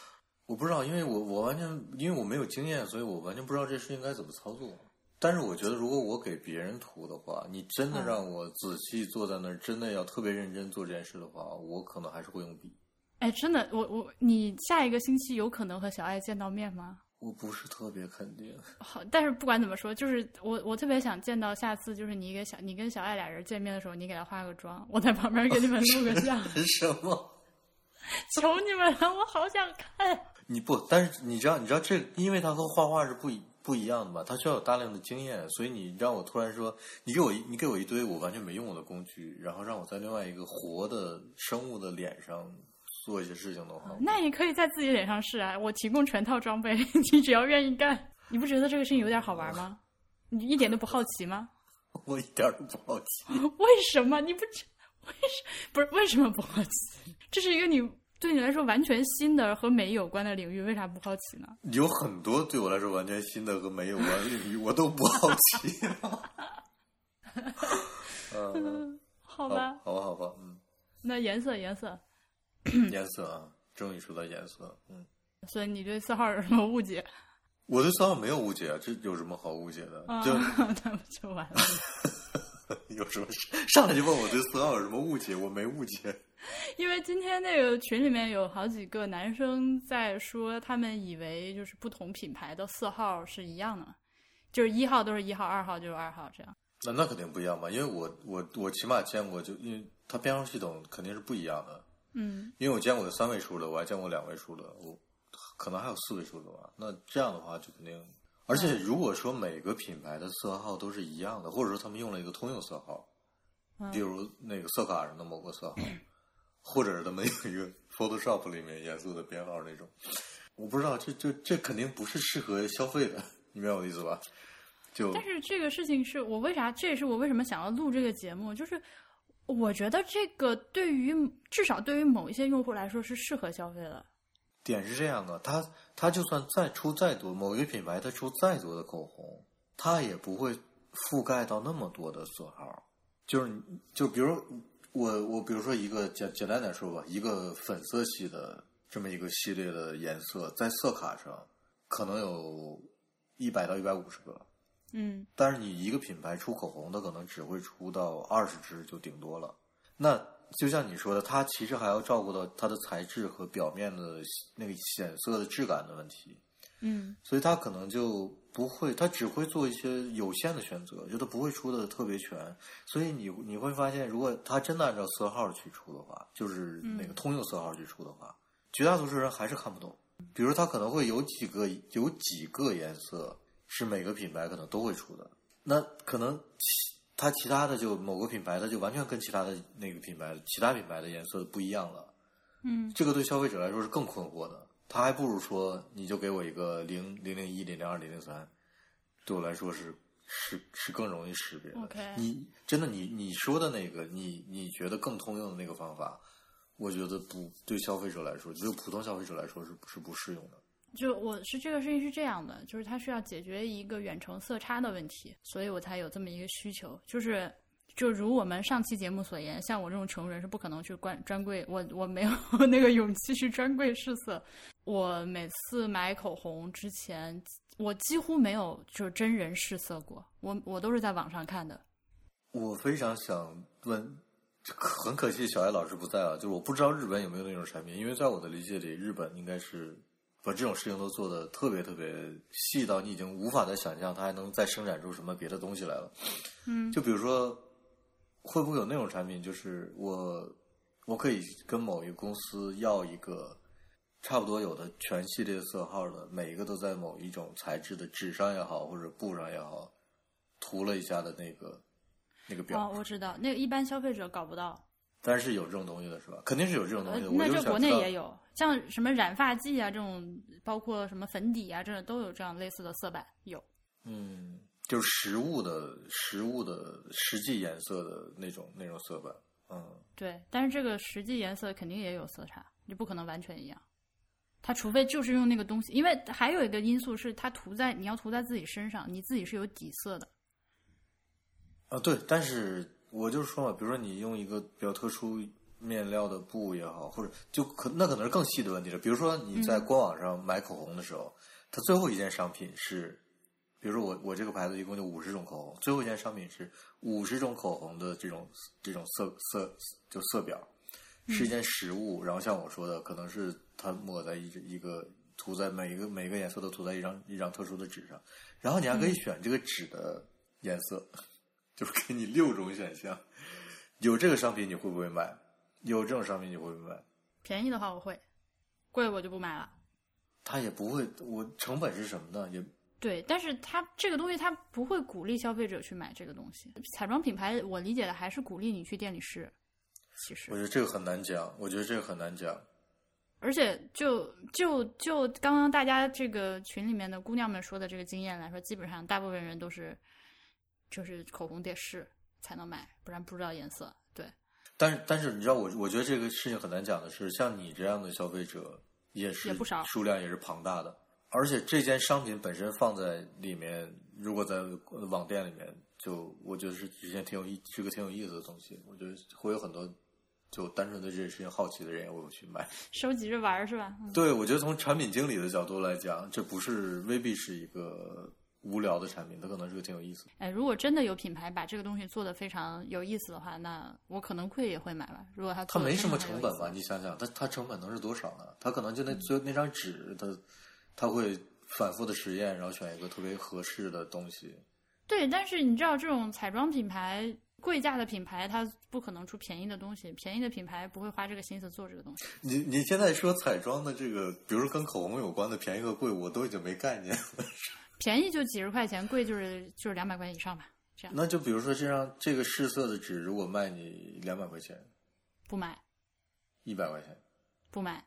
我不知道，因为我我完全因为我没有经验，所以我完全不知道这事应该怎么操作。但是我觉得，如果我给别人涂的话，你真的让我仔细坐在那儿，真的要特别认真做这件事的话，我可能还是会用笔。哎，真的，我我你下一个星期有可能和小爱见到面吗？我不是特别肯定。好，但是不管怎么说，就是我我特别想见到下次，就是你给小你跟小爱俩人见面的时候，你给她化个妆，我在旁边给你们录个像。什么？求你们了，我好想看。你不，但是你知道，你知道这，因为他和画画是不一不一样的嘛，他需要有大量的经验，所以你让我突然说，你给我你给我一堆我完全没用过的工具，然后让我在另外一个活的生物的脸上。做一些事情的话，那你可以在自己脸上试啊！我提供全套装备，你只要愿意干。你不觉得这个事情有点好玩吗？你一点都不好奇吗？我一点都不好奇。为什么你不？为什不是为什么不好奇？这是一个你对你来说完全新的和美有关的领域，为啥不好奇呢？有很多对我来说完全新的和美有关的领域，我都不好奇。嗯，好吧，好吧，好吧，嗯。那颜色，颜色。颜色啊，终于说到颜色，嗯。所以你对色号有什么误解？我对色号没有误解，这有什么好误解的？就那不就完了？有什么上来就问我对色号有什么误解？我没误解。因为今天那个群里面有好几个男生在说，他们以为就是不同品牌的色号是一样的，就是一号都是一号，二号就是二号这样。那那肯定不一样嘛，因为我我我起码见过，就因为它编号系统肯定是不一样的。嗯，因为我见过有三位数的，我还见过两位数的，我可能还有四位数的吧。那这样的话就肯定，而且如果说每个品牌的色号都是一样的，或者说他们用了一个通用色号，比如那个色卡上的某个色号，或者是他们有一个 Photoshop 里面颜色的编号那种，我不知道，这这这肯定不是适合消费的，你明白我的意思吧？就但是这个事情是我为啥，这也是我为什么想要录这个节目，就是。我觉得这个对于至少对于某一些用户来说是适合消费的。点是这样的，他他就算再出再多，某一个品牌他出再多的口红，它也不会覆盖到那么多的色号。就是就比如我我比如说一个简简单点说吧，一个粉色系的这么一个系列的颜色，在色卡上可能有一百到一百五十个，嗯但是你一个品牌出口红的可能只会出到二十支就顶多了。那就像你说的，它其实还要照顾到它的材质和表面的那个显色的质感的问题。嗯所以它可能就不会，它只会做一些有限的选择，就它不会出的特别全。所以你你会发现，如果它真的按照色号去出的话，就是那个通用色号去出的话，绝大多数人还是看不懂。比如它可能会有几个有几个颜色是每个品牌可能都会出的，那可能其它其他的就某个品牌它就完全跟其他的那个品牌其他品牌的颜色不一样了。嗯这个对消费者来说是更困惑的。他还不如说，你就给我一个零零零一、零零二、零零三，对我来说是是是更容易识别你真的你你说的那个，你你觉得更通用的那个方法，我觉得不对消费者来说，就普通消费者来说是是不适用的。就我是这个事情是这样的，就是它需要解决一个远程色差的问题，所以我才有这么一个需求。就是就如我们上期节目所言，像我这种穷人是不可能去关专柜，我我没有 那个勇气去专柜试色。我每次买口红之前，我几乎没有就是真人试色过，我我都是在网上看的。我非常想问，很可惜小艾老师不在啊，就是我不知道日本有没有那种产品，因为在我的理解里，日本应该是把这种事情都做的特别特别细到你已经无法再想象它还能再生产出什么别的东西来了。嗯就比如说，会不会有那种产品，就是我我可以跟某一个公司要一个差不多有的全系列色号的，每一个都在某一种材质的纸上也好，或者布上也好，涂了一下的那个那个表。哦，我知道，那个一般消费者搞不到。但是有这种东西的是吧？肯定是有这种东呃西那这国就是想知道内也有，像什么染发剂啊这种，包括什么粉底啊，这种都有这样类似的色板有。嗯，就是实物的、实物的、实际颜色的那种那种色板。嗯，对，但是这个实际颜色肯定也有色差，你不可能完全一样。它除非就是用那个东西，因为还有一个因素是它涂在你要涂在自己身上，你自己是有底色的。啊，对，但是我就是说嘛，比如说你用一个比较特殊面料的布也好，或者就可那可能是更细的问题了。比如说你在官网上买口红的时候，它最后一件商品是，比如说我我这个牌子一共就五十种口红，最后一件商品是五十种口红的这种这种色色就色表，是一件实物。然后像我说的，可能是它抹在一一个涂在每一个每一个颜色都涂在一张一张特殊的纸上，然后你还可以选这个纸的颜色。就是给你六种选项，有这个商品你会不会买？有这种商品你会不会买？便宜的话我会，贵我就不买了。他也不会，我成本是什么呢？也对，但是它这个东西它不会鼓励消费者去买这个东西。彩妆品牌我理解的还是鼓励你去店里试，其实我觉得这个很难讲，我觉得这个很难讲。而且就就就刚刚大家这个群里面的姑娘们说的这个经验来说，基本上大部分人都是就是口红得试才能买，不然不知道颜色。对，但是但是你知道我我觉得这个事情很难讲的是，像你这样的消费者也是也不少数量也是庞大的，而且这件商品本身放在里面，如果在网店里面，就我觉得是一件挺有意是个挺有意思的东西。我觉得会有很多就单纯对这件事情好奇的人也会去买。收集着玩儿是吧？嗯对，我觉得从产品经理的角度来讲，这不是未必是一个无聊的产品，它可能是个挺有意思的。哎，如果真的有品牌把这个东西做得非常有意思的话，那我可能会也会买吧。如果它它没什么成本吧？你想想，它它成本能是多少呢？它可能就那就那张纸，它它会反复的实验，然后选一个特别合适的东西。对，但是你知道，这种彩妆品牌、贵价的品牌，它不可能出便宜的东西，便宜的品牌不会花这个心思做这个东西。你你现在说彩妆的这个，比如说跟口红有关的便宜和贵，我都已经没概念了。便宜就几十块钱，贵就是就是两百块钱以上吧。这样那就比如说这张这个试色的纸，如果卖你两百块钱、不买一百块钱，不买。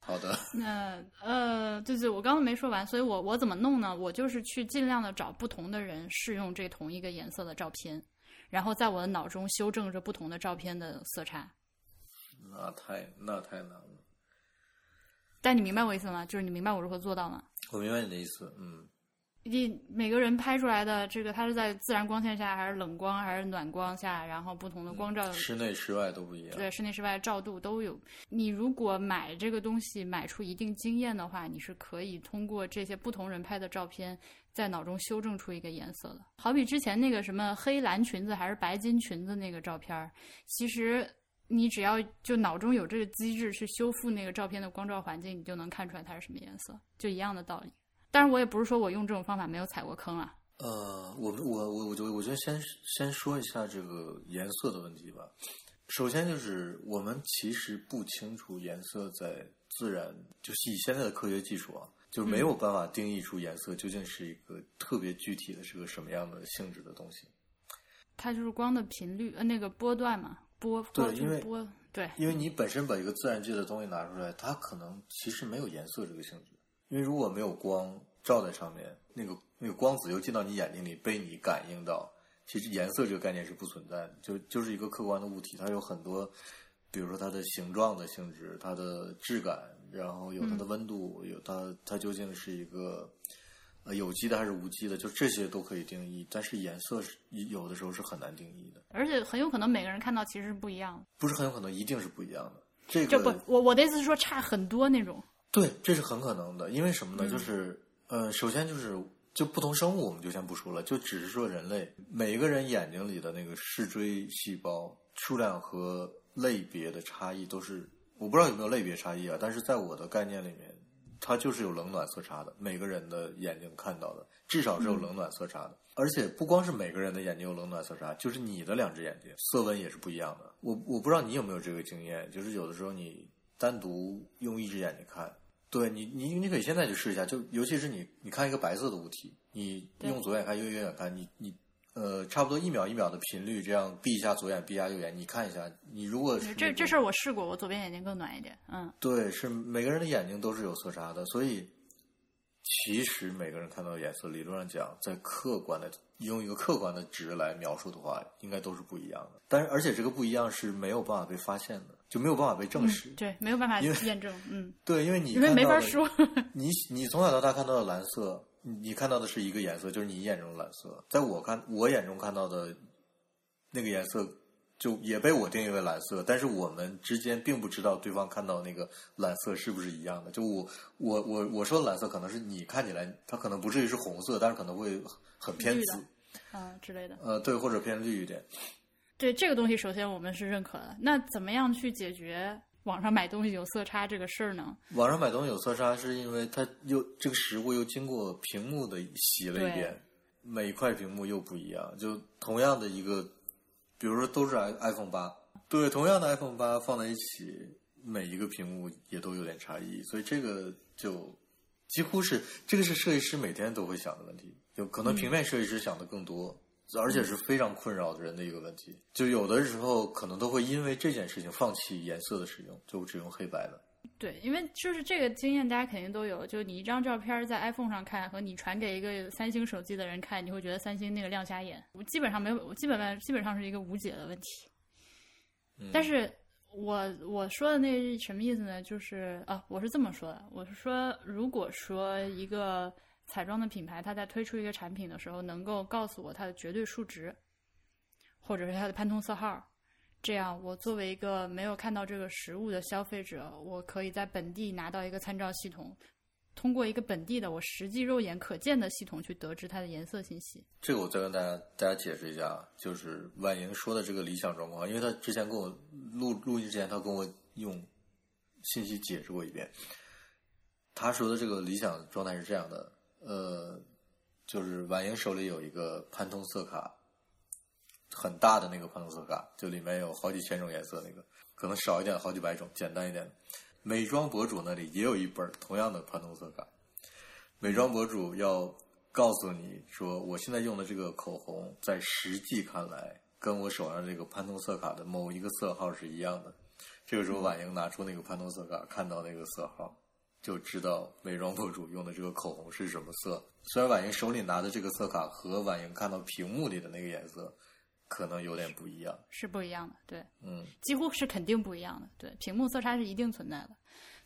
好的，那呃，对对，我刚刚没说完，所以我我怎么弄呢？我就是去尽量的找不同的人试用这同一个颜色的照片，然后在我的脑中修正着不同的照片的色差。那太那太难了。但你明白我意思吗？就是你明白我如何做到吗？我明白你的意思，嗯。你每个人拍出来的这个，它是在自然光线下，还是冷光，还是暖光下，然后不同的光照，室内室外都不一样。对，室内室外照度都有。你如果买这个东西买出一定经验的话，你是可以通过这些不同人拍的照片，在脑中修正出一个颜色的。好比之前那个什么黑蓝裙子还是白金裙子那个照片，其实你只要就脑中有这个机制去修复那个照片的光照环境，你就能看出来它是什么颜色，就一样的道理。当然，我也不是说我用这种方法没有踩过坑啊。呃，我我我我就我觉得先先说一下这个颜色的问题吧。首先就是我们其实不清楚颜色在自然，就是以现在的科学技术啊，就没有办法定义出颜色究竟是一个特别具体的是个什么样的性质的东西。它就是光的频率呃那个波段嘛，波对，因为波对，因为你本身把一个自然界的东西拿出来，它可能其实没有颜色这个性质。因为如果没有光照在上面，那个那个光子又进到你眼睛里，被你感应到，其实颜色这个概念是不存在的，就就是一个客观的物体，它有很多，比如说它的形状的性质、它的质感，然后有它的温度，有它它究竟是一个呃有机的还是无机的，就这些都可以定义，但是颜色是有的时候是很难定义的，而且很有可能每个人看到其实是不一样的，不是很有可能一定是不一样的，这个就不我我的意思是说差很多那种。对，这是很可能的，因为什么呢？就是呃，首先就是就不同生物，我们就先不说了，就只是说人类，每一个人眼睛里的那个视锥细胞数量和类别的差异都是，我不知道有没有类别差异啊，但是在我的概念里面，它就是有冷暖色差的，每个人的眼睛看到的至少是有冷暖色差的，而且不光是每个人的眼睛有冷暖色差，就是你的两只眼睛色温也是不一样的。我我不知道你有没有这个经验，就是有的时候你单独用一只眼睛看。对你，你你可以现在就试一下，就尤其是你，你看一个白色的物体，你用左眼看，用右眼看，你你呃，差不多一秒一秒的频率，这样闭一下左眼，闭一下右眼，你看一下，你如果是这这事儿我试过，我左边眼睛更暖一点，嗯，对，是每个人的眼睛都是有色差的，所以其实每个人看到的颜色，理论上讲，在客观的用一个客观的值来描述的话，应该都是不一样的。但是而且这个不一样是没有办法被发现的。就没有办法被证实，对，没有办法验证，嗯，对，因为你因为没法说，你你从小到大看到的蓝色，你看到的是一个颜色，就是你眼中的蓝色，在我看我眼中看到的那个颜色，就也被我定义为蓝色，但是我们之间并不知道对方看到那个蓝色是不是一样的。就我我我我说的蓝色，可能是你看起来它可能不至于是红色，但是可能会很偏紫。啊之类的，呃，对，或者偏绿一点。对这个东西，首先我们是认可的。那怎么样去解决网上买东西有色差这个事儿呢？网上买东西有色差，是因为它又这个实物又经过屏幕的洗了一遍，每一块屏幕又不一样。就同样的一个，比如说都是 iPhone 八，对，同样的 iPhone 八放在一起，每一个屏幕也都有点差异。所以这个就几乎是这个是设计师每天都会想的问题，有可能平面设计师想的更多。而且是非常困扰人的一个问题，就有的时候可能都会因为这件事情放弃颜色的使用，就只用黑白的。对，因为就是这个经验，大家肯定都有。就你一张照片在 iPhone 上看，和你传给一个三星手机的人看，你会觉得三星那个亮瞎眼。我基本上没有，我基本上基本上是一个无解的问题。但是我我说的那什么意思呢？就是啊，我是这么说的，我是说，如果说一个。彩妆的品牌，它在推出一个产品的时候，能够告诉我它的绝对数值，或者是它的潘通色号，这样我作为一个没有看到这个实物的消费者，我可以在本地拿到一个参照系统，通过一个本地的我实际肉眼可见的系统去得知它的颜色信息。这个我再跟大家大家解释一下，就是婉莹说的这个理想状况，因为他之前跟我录录音之前，他跟我用信息解释过一遍，他说的这个理想状态是这样的。呃，就是婉莹手里有一个潘通色卡，很大的那个潘通色卡，就里面有好几千种颜色，那个可能少一点好几百种，简单一点。美妆博主那里也有一本同样的潘通色卡，美妆博主要告诉你说，我现在用的这个口红，在实际看来，跟我手上这个潘通色卡的某一个色号是一样的。这个时候，婉莹拿出那个潘通色卡，看到那个色号。就知道美妆博主用的这个口红是什么色。虽然婉莹手里拿的这个色卡和婉莹看到屏幕里的那个颜色可能有点不一样，是不一样的，对，嗯，几乎是肯定不一样的，对，屏幕色差是一定存在的。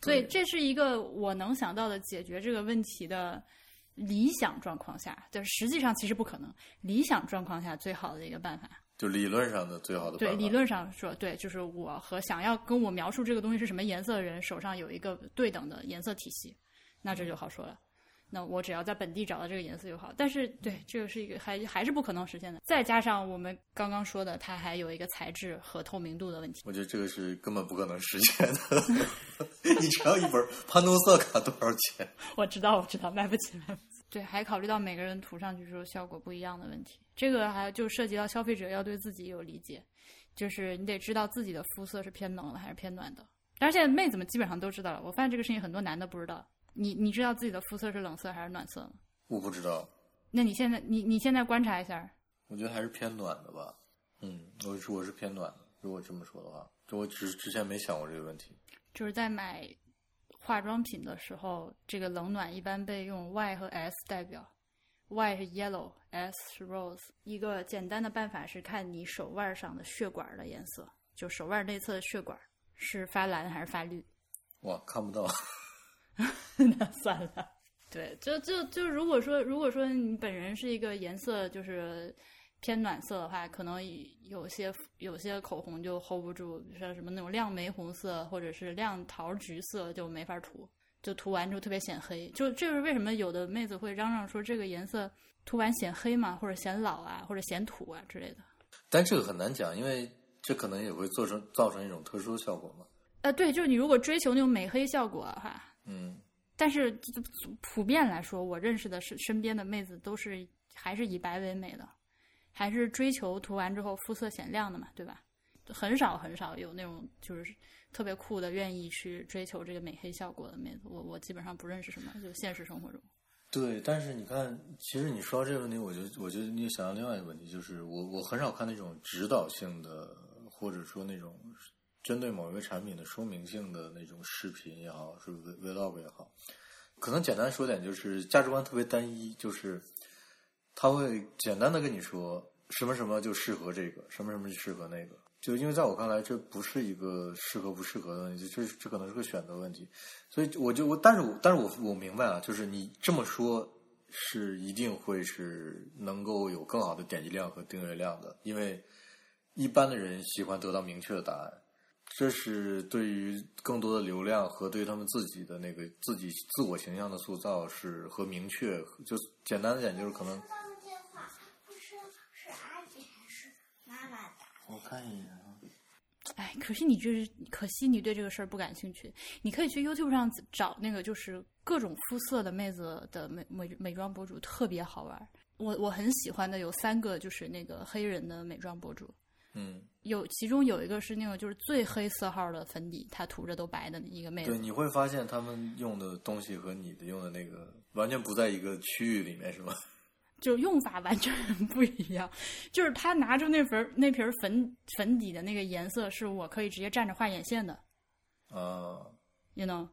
所以这是一个我能想到的解决这个问题的理想状况下，就是实际上其实不可能。理想状况下最好的一个办法，就理论上的最好的对，理论上说，对，就是我和想要跟我描述这个东西是什么颜色的人手上有一个对等的颜色体系，那这就好说了。那我只要在本地找到这个颜色就好。但是，对，这个是一个还 还是不可能实现的。再加上我们刚刚说的，它还有一个材质和透明度的问题。我觉得这个是根本不可能实现的。你只要一本潘多色卡多少钱？我知道，我知道，买不起，买不起。对，还考虑到每个人涂上去之后效果不一样的问题，这个还就涉及到消费者要对自己有理解，就是你得知道自己的肤色是偏冷的还是偏暖的。但是现在妹子们基本上都知道了，我发现这个事情很多男的不知道。你你知道自己的肤色是冷色还是暖色吗？我不知道，那你现在你你现在观察一下，我觉得还是偏暖的吧。嗯，我是我是偏暖的。如果这么说的话，就我只之前没想过这个问题。就是在买化妆品的时候，这个冷暖一般被用 Y 和 S 代表，Y 是 yellow，S 是 rose。一个简单的办法是看你手腕上的血管的颜色，就手腕内侧的血管是发蓝还是发绿。哇，看不到。那算了。对，就就就如果说如果说你本人是一个颜色就是偏暖色的话，可能有些有些口红就 hold 不住，像什么那种亮玫红色或者是亮桃橘色就没法涂，就涂完之后特别显黑。就这是为什么有的妹子会嚷嚷说这个颜色涂完显黑嘛，或者显老啊，或者显土啊之类的。但这个很难讲，因为这可能也会做成造成一种特殊效果嘛。呃，对，就是你如果追求那种美黑效果的话，嗯。但是普遍来说，我认识的是身边的妹子都是还是以白为美的，还是追求涂完之后肤色显亮的嘛，对吧？很少很少有那种就是特别酷的愿意去追求这个美黑效果的妹子，我我基本上不认识什么，就现实生活中。对，但是你看，其实你说到这个问题，我就我觉得你想到另外一个问题，就是我我很少看那种指导性的，或者说那种。针对某一个产品的说明性的那种视频也好，是 vlog 也好，可能简单说点，就是价值观特别单一，就是他会简单的跟你说什么什么就适合这个，什么什么就适合那个。就因为在我看来，这不是一个适合不适合的问题，这这可能是个选择问题。所以我就我，但是我但是我我明白啊，就是你这么说，是一定会是能够有更好的点击量和订阅量的，因为一般的人喜欢得到明确的答案。这是对于更多的流量和对他们自己的那个自己自我形象的塑造是和明确，就简单的讲就是可能。电话不是是阿姐还是妈妈打？我看一眼啊。哎，可是你这是可惜你对这个事儿不感兴趣。你可以去 YouTube 上找那个就是各种肤色的妹子的美美美妆博主，特别好玩。我我很喜欢的有三个，就是那个黑人的美妆博主。嗯。有其中有一个是那个就是最黑色号的粉底，她涂着都白的一个妹子。对，你会发现他们用的东西和你的用的那个完全不在一个区域里面，是吗？就用法完全不一样。就是他拿着那盆那瓶粉粉底的那个颜色，是我可以直接站着画眼线的。啊，you know。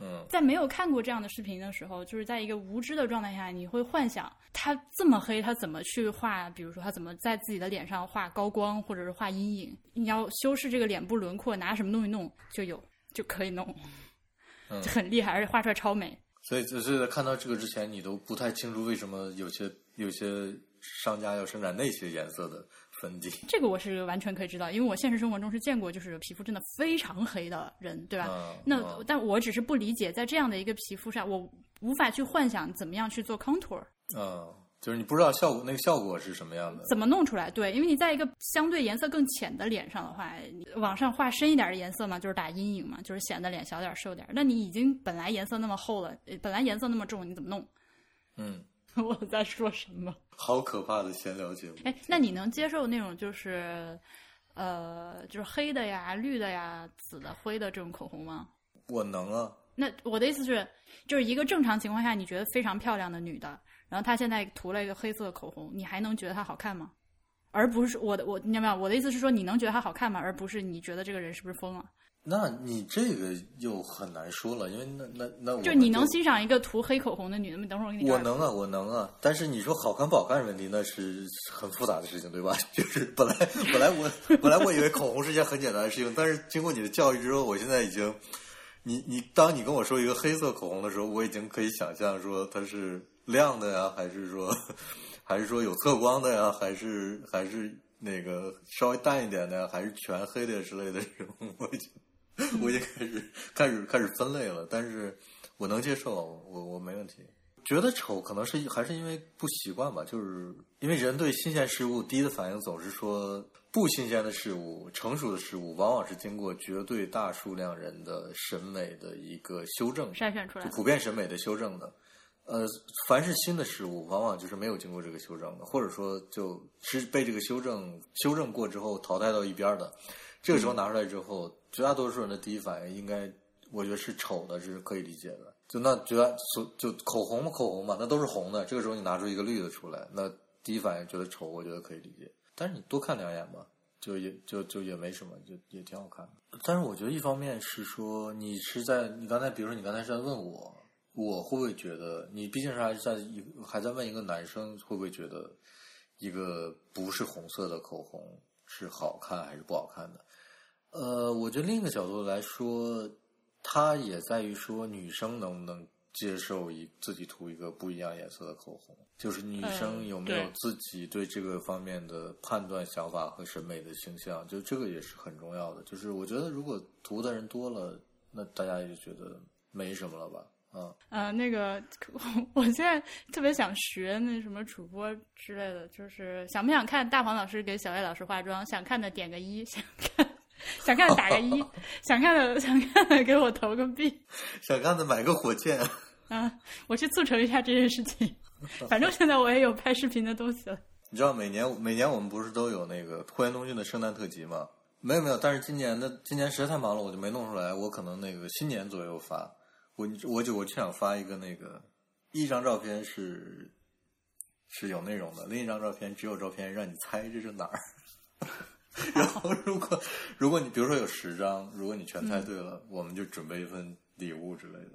嗯，在没有看过这样的视频的时候，就是在一个无知的状态下，你会幻想他这么黑，他怎么去画？比如说他怎么在自己的脸上画高光，或者是画阴影？你要修饰这个脸部轮廓，拿什么东西弄就有就可以弄，就很厉害，而且画出来超美。所以，所以在看到这个之前，你都不太清楚为什么有些有些商家要生产那些颜色的。粉底，这个我是完全可以知道，因为我现实生活中是见过，就是皮肤真的非常黑的人，对吧？那但我只是不理解，在这样的一个皮肤上，我无法去幻想怎么样去做 contour。嗯，就是你不知道效果，那个效果是什么样的？怎么弄出来？对，因为你在一个相对颜色更浅的脸上的话，往上画深一点的颜色嘛，就是打阴影嘛，就是显得脸小点瘦点。那你已经本来颜色那么厚了，本来颜色那么重，你怎么弄？嗯。我在说什么？好可怕的闲聊节目！哎，那你能接受那种就是，呃，就是黑的呀、绿的呀、紫的、灰的这种口红吗？我能啊。那我的意思是，就是一个正常情况下你觉得非常漂亮的女的，然后她现在涂了一个黑色的口红，你还能觉得她好看吗？而不是我的我，你有没有？我的意思是说，你能觉得她好看吗？而不是你觉得这个人是不是疯了？那你这个又很难说了，因为那那那，就你能欣赏一个涂黑口红的女的吗？等会儿我给你。我能啊，我能啊，但是你说好看不好看问题，那是很复杂的事情，对吧？就是本来本来我本来我以为口红是件很简单的事情，但是经过你的教育之后，我现在已经，你你当你跟我说一个黑色口红的时候，我已经可以想象说它是亮的呀，还是说还是说有侧光的呀，还是还是那个稍微淡一点的呀，还是全黑的之类的这种，我已经 我已经开始开始开始分类了，但是我能接受，我我没问题。觉得丑可能是还是因为不习惯吧，就是因为人对新鲜事物第一的反应总是说不新鲜的事物、成熟的事物，往往是经过绝对大数量人的审美的一个修正，筛选出来的就普遍审美的修正的。呃，凡是新的事物，往往就是没有经过这个修正的，或者说就是被这个修正修正过之后淘汰到一边儿的。这个时候拿出来之后，绝大多数人的第一反应应该，我觉得是丑的，这是可以理解的。就那绝大所就口红嘛，口红嘛，那都是红的。这个时候你拿出一个绿的出来，那第一反应觉得丑，我觉得可以理解。但是你多看两眼吧，就也就就也没什么，就也挺好看的。但是我觉得一方面是说，你是在你刚才，比如说你刚才是在问我，我会不会觉得你毕竟是还是在一还在问一个男生会不会觉得一个不是红色的口红是好看还是不好看的？呃，我觉得另一个角度来说，它也在于说女生能不能接受一自己涂一个不一样颜色的口红，就是女生有没有自己对这个方面的判断、想法和审美的倾向，就这个也是很重要的。就是我觉得如果涂的人多了，那大家也就觉得没什么了吧？啊，呃，那个，我现在特别想学那什么主播之类的，就是想不想看大黄老师给小艾老师化妆？想看的点个一，想看想看的打个一，想看的 想看的给我投个币想看的买个火箭。啊！我去促成一下这件事情。反正现在我也有拍视频的东西了。你知道每年每年我们不是都有那个拖延东讯的圣诞特辑吗？没有没有，但是今年的今年实在太忙了，我就没弄出来。我可能那个新年左右发。我我就我就想发一个那个一张照片是是有内容的，另一张照片只有照片，让你猜这是哪儿。然后如果如果你比如说有十张，如果你全猜对了，我们就准备一份礼物之类的。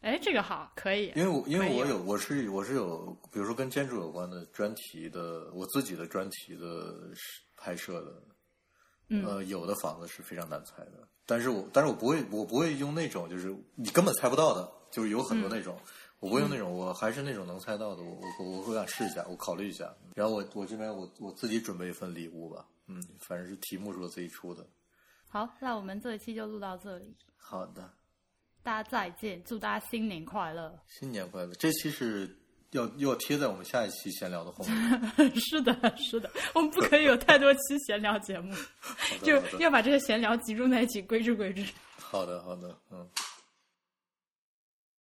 哎，这个好，可以。因为我因为我有我是我是有，比如说跟建筑有关的专题的，我自己的专题的拍摄的，嗯。呃，有的房子是非常难猜的，但是我但是我不会我不会用那种就是你根本猜不到的，就是有很多那种，我不用那种，我还是那种能猜到的，我我我会想试一下，我考虑一下，然后我我这边我我自己准备一份礼物吧，嗯，反正是题目是我自己出的，好，那我们这一期就录到这里，好的，大家再见，祝大家新年快乐。新年快乐，这期是要又要贴在我们下一期闲聊的后面。是的，是的，我们不可以有太多期闲聊节目，就要把这些闲聊集中在一起，规制规制。好的，好的，嗯。